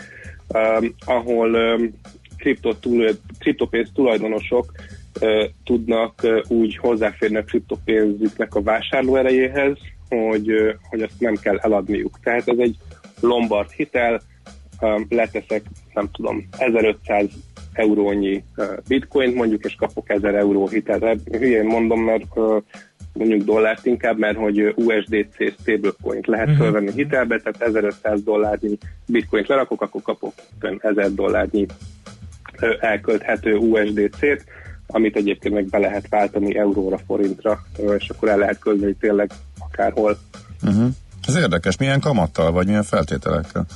Speaker 12: ahol um, kripto túl, kriptopénz tulajdonosok tudnak úgy hozzáférni a kriptopénzüknek a vásárló erejéhez, hogy, hogy azt nem kell eladniuk. Tehát ez egy Lombard hitel, leteszek, nem tudom, 1500 eurónyi uh, bitcoint mondjuk, és kapok 1000 euró hitelt. Hülyén mondom, mert uh, mondjuk dollárt inkább, mert hogy USDC stablecoint lehet
Speaker 3: Mhm.
Speaker 12: fölvenni hitelbe, tehát 1500 dollárnyi bitcoint lerakok, akkor kapok 1000 dollárnyi ö, elkölthető USDC-t, amit egyébként meg be lehet váltani euróra, forintra, és akkor el lehet költeni tényleg akárhol.
Speaker 4: Uh-huh. Ez érdekes, milyen kamattal, vagy milyen feltételekkel?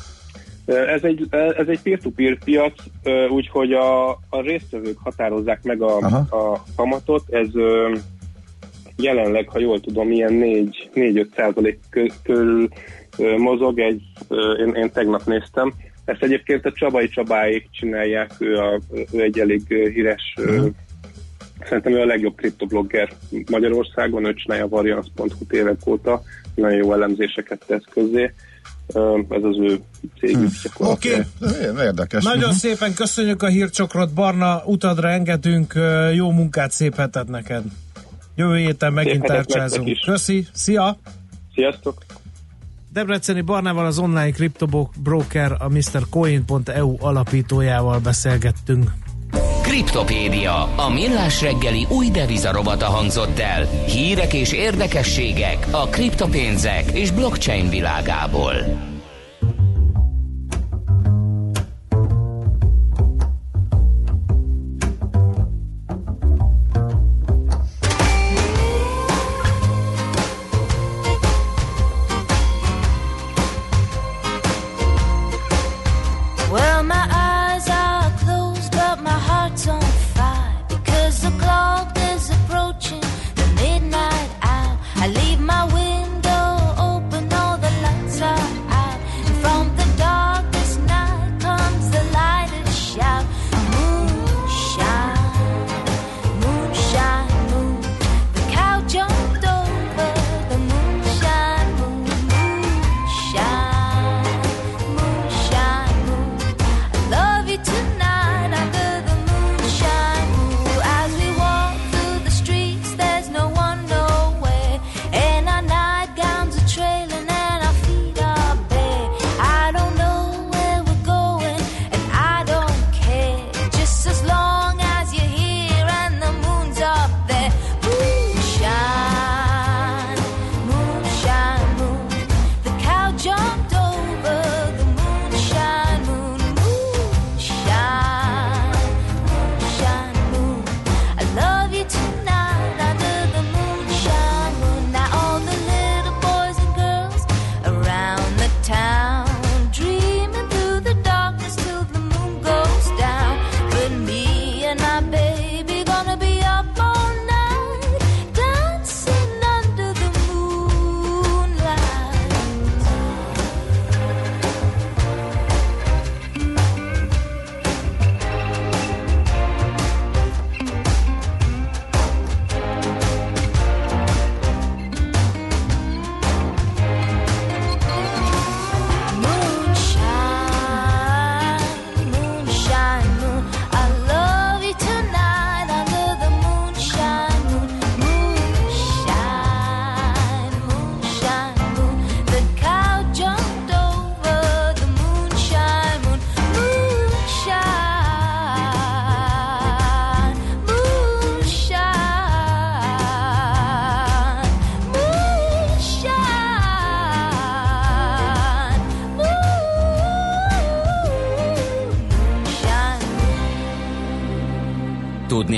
Speaker 12: Ez egy, ez egy peer-to-peer piac, úgyhogy a, a résztvevők határozzák meg a, a kamatot. Ez jelenleg, ha jól tudom, ilyen 4-5 százalék kö- körül mozog. Egy, én, én tegnap néztem. Ezt egyébként a Csabai Csabáék csinálják, ő, a, ő egy elég híres, ö, szerintem ő a legjobb kriptoblogger Magyarországon, ő csinálja a variance.hu évek óta, nagyon jó elemzéseket tesz közzé. Ez az ő cégük gyakorlatilag.
Speaker 3: Oké.
Speaker 4: Érdekes.
Speaker 3: Nagyon
Speaker 4: Mhm.
Speaker 3: szépen köszönjük a hírcsokrot, Barna, utadra engedünk, jó munkát, szép hetet neked. Jövő héten megint tárcsázunk. Köszi, szia!
Speaker 12: Sziasztok!
Speaker 3: Debreceni Barnával az online kriptobroker, a MrCoin.eu alapítójával beszélgettünk.
Speaker 6: Kriptopédia, a millás reggeli új devizarobata hangzott el. Hírek és érdekességek a kriptopénzek és blockchain világából.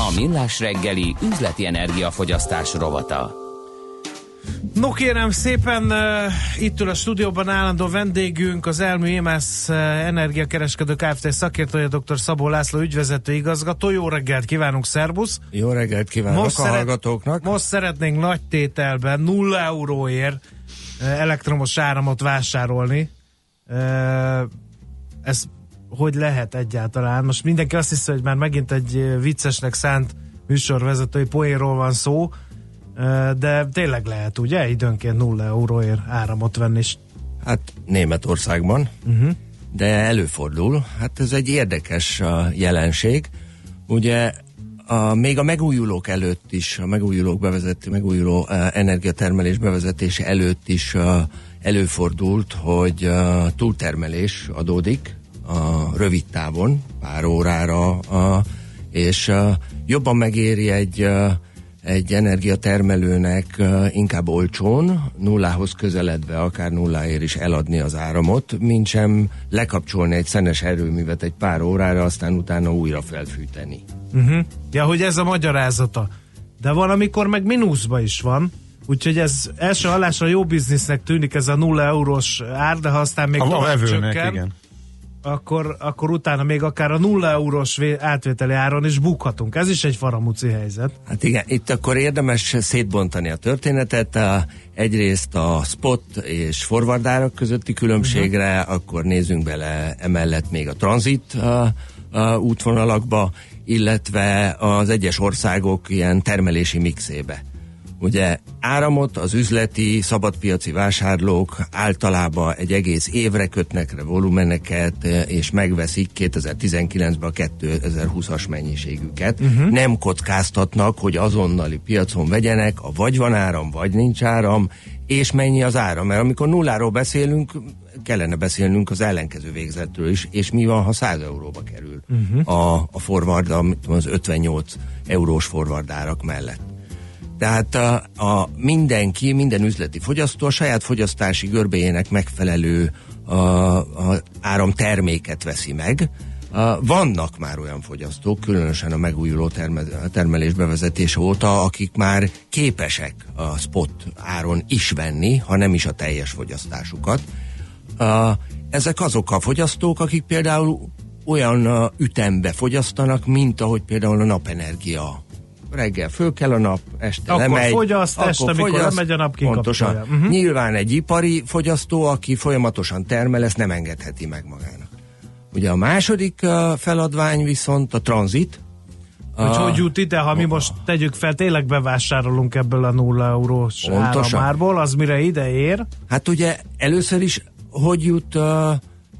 Speaker 1: A Millás reggeli üzleti energiafogyasztás rovata.
Speaker 3: No kérem szépen, uh, itt ül a stúdióban állandó vendégünk, az Elmű EMS uh, energiakereskedő Kft. szakértője dr. Szabó László ügyvezető igazgató. Jó reggelt kívánunk, szervusz!
Speaker 13: Jó reggelt kívánok most a szeret, hallgatóknak!
Speaker 3: Most szeretnénk nagy tételben 0 euróért uh, elektromos áramot vásárolni. Uh, ez hogy lehet egyáltalán? Most mindenki azt hiszi, hogy már megint egy uh, viccesnek szánt műsorvezetői poénról van szó, de tényleg lehet, ugye, időnként 0 euróért áramot venni is.
Speaker 13: Hát Németországban, uh-huh. de előfordul. Hát ez egy érdekes jelenség. Ugye a, még a megújulók előtt is, a megújulók bevezető, megújuló uh, energiatermelés bevezetése előtt is uh, előfordult, hogy uh, túltermelés adódik a rövid távon, pár órára, uh, és uh, jobban megéri egy uh, egy energiatermelőnek inkább olcsón, nullához közeledve, akár nulláért is eladni az áramot, mint sem lekapcsolni egy szenes erőművet egy pár órára, aztán utána újra felfűteni.
Speaker 3: Uh-huh. Ja, hogy ez a magyarázata. De van, amikor meg mínuszba is van, úgyhogy ez első hallásra jó biznisznek tűnik ez a nulla eurós ár, de ha aztán még
Speaker 4: a
Speaker 3: tovább
Speaker 4: vevőnek,
Speaker 3: csökken,
Speaker 4: igen.
Speaker 3: Akkor, akkor utána még akár a nulla eurós vé- átvételi áron is bukhatunk. Ez is egy faramúci helyzet.
Speaker 13: Hát igen, itt akkor érdemes szétbontani a történetet. A, egyrészt a spot és forward árak közötti különbségre, uh-huh. akkor nézzünk bele emellett még a tranzit a, a útvonalakba, illetve az egyes országok ilyen termelési mixébe. Ugye áramot az üzleti, szabadpiaci vásárlók általában egy egész évre kötnek le volumeneket, és megveszik 2019-ben a 2020-as mennyiségüket. Uh-huh. Nem kockáztatnak, hogy azonnali piacon vegyenek, a vagy van áram, vagy nincs áram, és mennyi az áram. Mert amikor nulláról beszélünk, kellene beszélnünk az ellenkező végzetről is, és mi van, ha 100 euróba kerül uh-huh. a, a forward, az 58 eurós forward árak mellett. Tehát a, a mindenki, minden üzleti fogyasztó a saját fogyasztási görbéjének megfelelő a, a áramterméket veszi meg. A, vannak már olyan fogyasztók, különösen a megújuló terme, termelés bevezetése óta, akik már képesek a spot áron is venni, ha nem is a teljes fogyasztásukat. A, ezek azok a fogyasztók, akik például olyan a, ütembe fogyasztanak, mint ahogy például a napenergia reggel föl kell a nap, este
Speaker 3: Akkor
Speaker 13: lemegy.
Speaker 3: fogyaszt,
Speaker 13: akkor
Speaker 3: este,
Speaker 13: fogyaszt,
Speaker 3: lemegy a nap,
Speaker 13: Pontosan.
Speaker 3: Mhm.
Speaker 13: Nyilván egy ipari fogyasztó, aki folyamatosan termel, ezt nem engedheti meg magának. Ugye a második feladvány viszont a tranzit.
Speaker 3: Hogy hogy jut ide, ha mi most tegyük fel, tényleg bevásárolunk ebből a nulla eurós áramárból, az mire ide ér?
Speaker 13: Hát ugye először is hogy jut uh,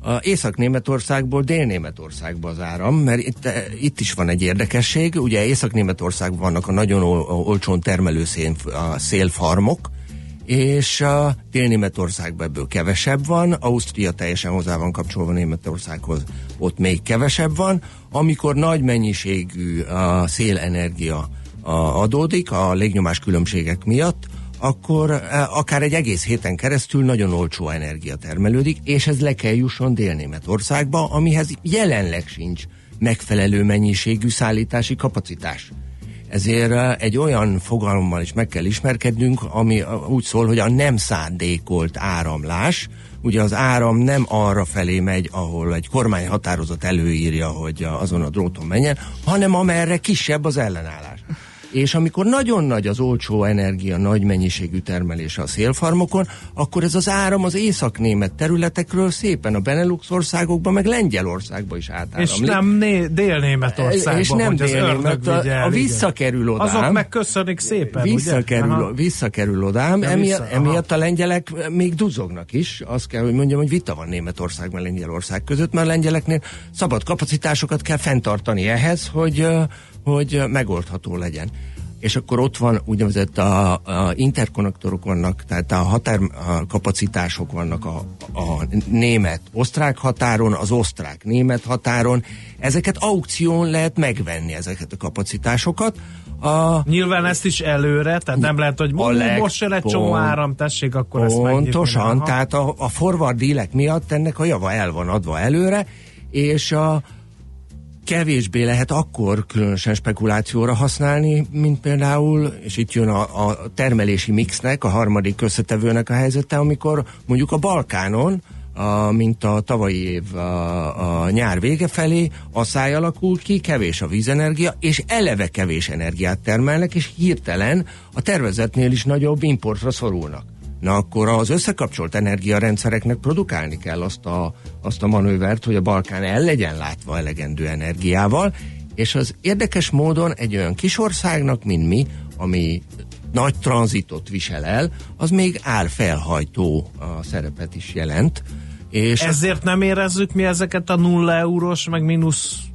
Speaker 13: a Észak-Németországból Dél-Németországba az áram, mert itt, eh, itt is van egy érdekesség. Ugye Észak-Németországban vannak a nagyon ol, olcsón termelő szén, a szélfarmok, és a Dél-Németországban ebből kevesebb van, Ausztria teljesen hozzá van kapcsolva Németországhoz, ott még kevesebb van, amikor nagy mennyiségű a szélenergia adódik a légnyomás különbségek miatt, akkor eh, akár egy egész héten keresztül nagyon olcsó energia termelődik, és ez le kell jusson Dél-Németországba, amihez jelenleg sincs megfelelő mennyiségű szállítási kapacitás. Ezért eh, egy olyan fogalommal is meg kell ismerkednünk, ami eh, úgy szól, hogy a nem szándékolt áramlás, ugye az áram nem arra felé megy, ahol egy kormány határozat előírja, hogy azon a dróton menjen, hanem amerre kisebb az ellenállás. És amikor nagyon nagy az olcsó energia, nagy mennyiségű termelése a szélfarmokon, akkor ez az áram az észak-német területekről szépen a Benelux országokba, meg Lengyelországba is átáramlik.
Speaker 3: És nem né- Dél-Németországban,
Speaker 13: És nem
Speaker 3: ördög vigye
Speaker 13: a,
Speaker 3: el,
Speaker 13: a visszakerül odám.
Speaker 3: Azok megköszönik szépen,
Speaker 13: Visszakerül,
Speaker 3: ugye?
Speaker 13: Visszakerül odám,
Speaker 3: Ja,
Speaker 13: emiatt,
Speaker 3: vissza,
Speaker 13: emiatt a lengyelek még duzognak is. Azt kell, hogy mondjam, hogy vita van Németország meg Lengyelország között, mert a lengyeleknél szabad kapacitásokat kell fenntartani ehhez, hogy, ö, hogy megoldható legyen. és akkor ott van úgynevezett a, a interkonnektorok vannak, tehát a határ a kapacitások vannak a, a német-osztrák határon, az osztrák-német határon. Ezeket aukción lehet megvenni, ezeket a kapacitásokat. A,
Speaker 3: Nyilván ezt is előre, tehát nem lehet, hogy
Speaker 13: leg-
Speaker 3: most se egy csomó
Speaker 13: pont-
Speaker 3: áram, tessék, akkor ezt megnyitni.
Speaker 13: Pontosan, tehát a, a forward dílek miatt ennek a java el van adva előre, és a kevésbé lehet akkor különösen spekulációra használni, mint például, és itt jön a, a termelési mixnek, a harmadik összetevőnek a helyzete, amikor mondjuk a Balkánon, a, mint a tavalyi év a, a nyár vége felé, asszály alakul ki, kevés a vízenergia, és eleve kevés energiát termelnek, és hirtelen a tervezetnél is nagyobb importra szorulnak. Na akkor az összekapcsolt energiarendszereknek produkálni kell azt a, azt a manővert, hogy a Balkán el legyen látva elegendő energiával, és az érdekes módon egy olyan kis országnak, mint mi, ami nagy tranzitot visel el, az még árfelhajtó a szerepet is jelent. És
Speaker 3: Ezért nem érezzük mi ezeket a nulla eurós, meg mínuszba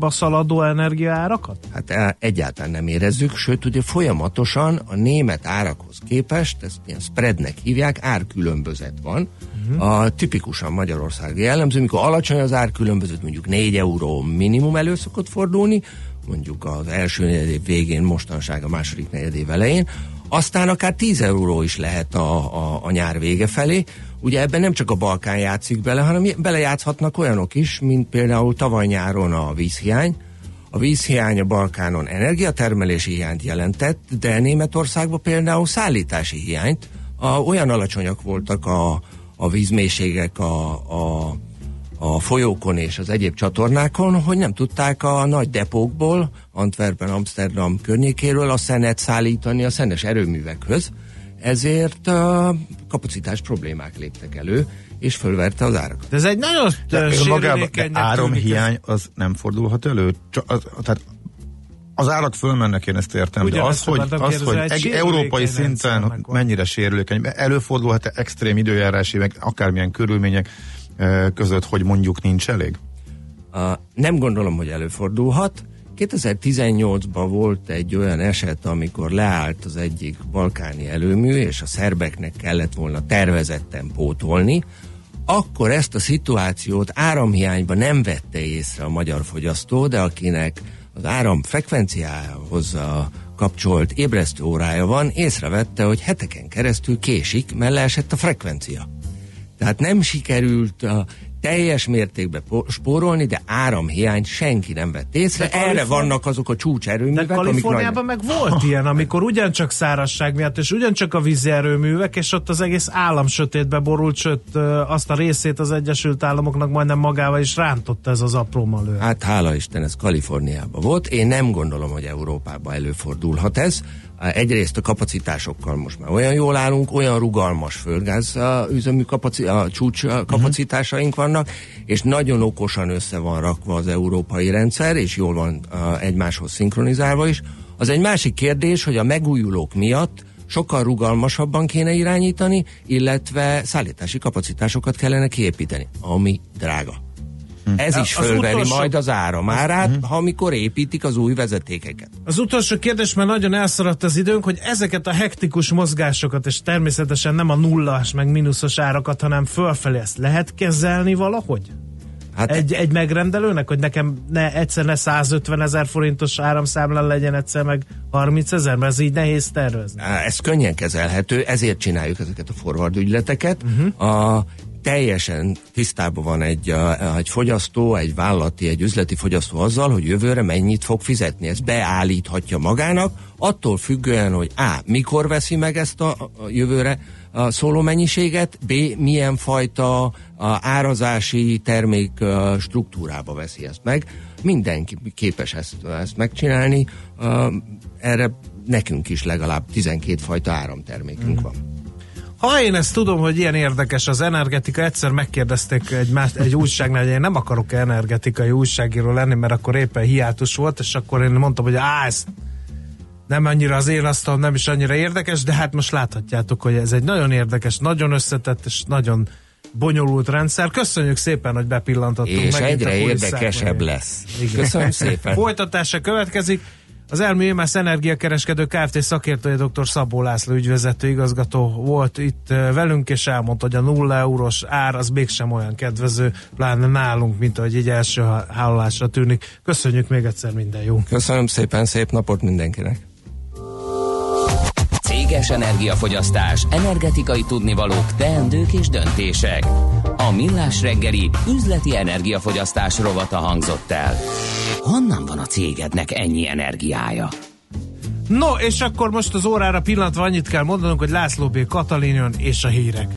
Speaker 3: szaladó energiaárakat?
Speaker 13: Hát e- egyáltalán nem érezzük, sőt ugye folyamatosan a német árakhoz képest, ezt ilyen spreadnek hívják, árkülönbözet van. Uh-huh. A tipikusan Magyarországi jellemző, mikor alacsony az árkülönbözet, mondjuk 4 euró minimum elő szokott fordulni, mondjuk az első negyedév végén, mostanság a második negyedév elején, aztán akár 10 euró is lehet a, a, a nyár vége felé. Ugye ebben nem csak a Balkán játszik bele, hanem belejátszhatnak olyanok is, mint például tavaly nyáron a vízhiány, a vízhiány a Balkánon energiatermelési hiányt jelentett, de Németországban például szállítási hiányt. A, olyan alacsonyak voltak a, a vízmélységek a, a, a folyókon és az egyéb csatornákon, hogy nem tudták a nagy depókból, Antwerpen, Amsterdam környékéről a szenet szállítani a szenes erőművekhöz, ezért uh, kapacitás problémák léptek elő, és fölverte az árakat.
Speaker 3: De ez egy nagyon
Speaker 4: De magában de áramhiány az nem fordulhat elő? Csak az, tehát az árak fölmennek, én ezt értem, de
Speaker 3: Ugyanezt
Speaker 4: az, hogy, az, hogy
Speaker 3: egy
Speaker 4: európai szinten mennyire sérülékeny, előfordulhat-e extrém időjárási, meg akármilyen körülmények között, hogy mondjuk nincs elég?
Speaker 13: Uh, nem gondolom, hogy előfordulhat. 2018-ban volt egy olyan eset, amikor leállt az egyik balkáni előmű, és a szerbeknek kellett volna tervezetten pótolni, akkor ezt a szituációt áramhiányban nem vette észre a magyar fogyasztó, de akinek az áram frekvenciához a kapcsolt ébresztő órája van, észrevette, hogy heteken keresztül késik, mert leesett a frekvencia. Tehát nem sikerült a teljes mértékben spórolni, de áramhiányt senki nem vett észre.
Speaker 3: De
Speaker 13: Erre vannak azok a
Speaker 3: De
Speaker 13: csúcserőművek, nagy...
Speaker 3: Kaliforniában meg volt *laughs* ilyen, amikor ugyancsak szárazság miatt, és ugyancsak a vízi erőművek, és ott az egész állam sötétbe borult, sőt azt a részét az Egyesült Államoknak majdnem magával is rántotta ez az apró malő.
Speaker 13: Hát hála Isten, ez Kaliforniában volt. Én nem gondolom, hogy Európában előfordulhat ez. Egyrészt a kapacitásokkal most már olyan jól állunk, olyan rugalmas földgáz üzemű kapaci- a csúcs kapacitásaink vannak, és nagyon okosan össze van rakva az európai rendszer, és jól van egymáshoz szinkronizálva is. Az egy másik kérdés, hogy a megújulók miatt sokkal rugalmasabban kéne irányítani, illetve szállítási kapacitásokat kellene kiépíteni, ami drága. Ez is
Speaker 3: Az
Speaker 13: fölveri
Speaker 3: utolsó-
Speaker 13: majd az áramárát, ha amikor építik az új vezetékeket.
Speaker 3: Az utolsó kérdés, mert nagyon elszaradt az időnk, hogy ezeket a hektikus mozgásokat, és természetesen nem a nullás meg mínuszos árakat, hanem fölfelé ezt lehet kezelni valahogy?
Speaker 13: Hát
Speaker 3: Egy, egy megrendelőnek, hogy nekem ne, egyszer ne 150 ezer forintos áramszámlán legyen, egyszer meg 30 ezer, mert ez így nehéz tervezni.
Speaker 13: Ez könnyen kezelhető, ezért csináljuk ezeket a forward ügyleteket. Uh-huh. A, teljesen tisztában van egy, a, egy fogyasztó, egy vállalati, egy üzleti fogyasztó azzal, hogy jövőre mennyit fog fizetni. Ezt beállíthatja magának, attól függően, hogy A. mikor veszi meg ezt a, a jövőre a szóló mennyiséget, B. milyen fajta a árazási termék struktúrába veszi ezt meg. Mindenki képes ezt, ezt megcsinálni. Erre nekünk is legalább 12 fajta áramtermékünk van.
Speaker 3: Ha én ezt tudom, hogy ilyen érdekes az energetika, egyszer megkérdezték egy, más, egy újságnál, hogy én nem akarok energetikai újságíró lenni, mert akkor éppen hiátus volt, és akkor én mondtam, hogy á, ez nem annyira az én asztalom, nem is annyira érdekes, de hát most láthatjátok, hogy ez egy nagyon érdekes, nagyon összetett és nagyon bonyolult rendszer. Köszönjük szépen, hogy bepillantottunk.
Speaker 13: És egyre érdekesebb lesz.
Speaker 3: Igen.
Speaker 13: Köszönöm szépen.
Speaker 3: Folytatása következik. Az Elmi EMS energiakereskedő Kft. szakértője dr. Szabó László ügyvezető igazgató volt itt eh, velünk, és elmondta, hogy a nulla eurós ár az mégsem olyan kedvező, pláne nálunk, mint ahogy egy első hallásra tűnik. Köszönjük még egyszer minden jó.
Speaker 13: Köszönöm szépen, szép napot mindenkinek.
Speaker 1: Céges energiafogyasztás, energetikai tudnivalók, teendők és döntések. A Millás reggeli üzleti energiafogyasztás rovata hangzott el. Honnan van a cégednek ennyi energiája?
Speaker 3: No, és akkor most az órára pillantva annyit kell mondanunk, hogy László B. Katalin jön és a hírek.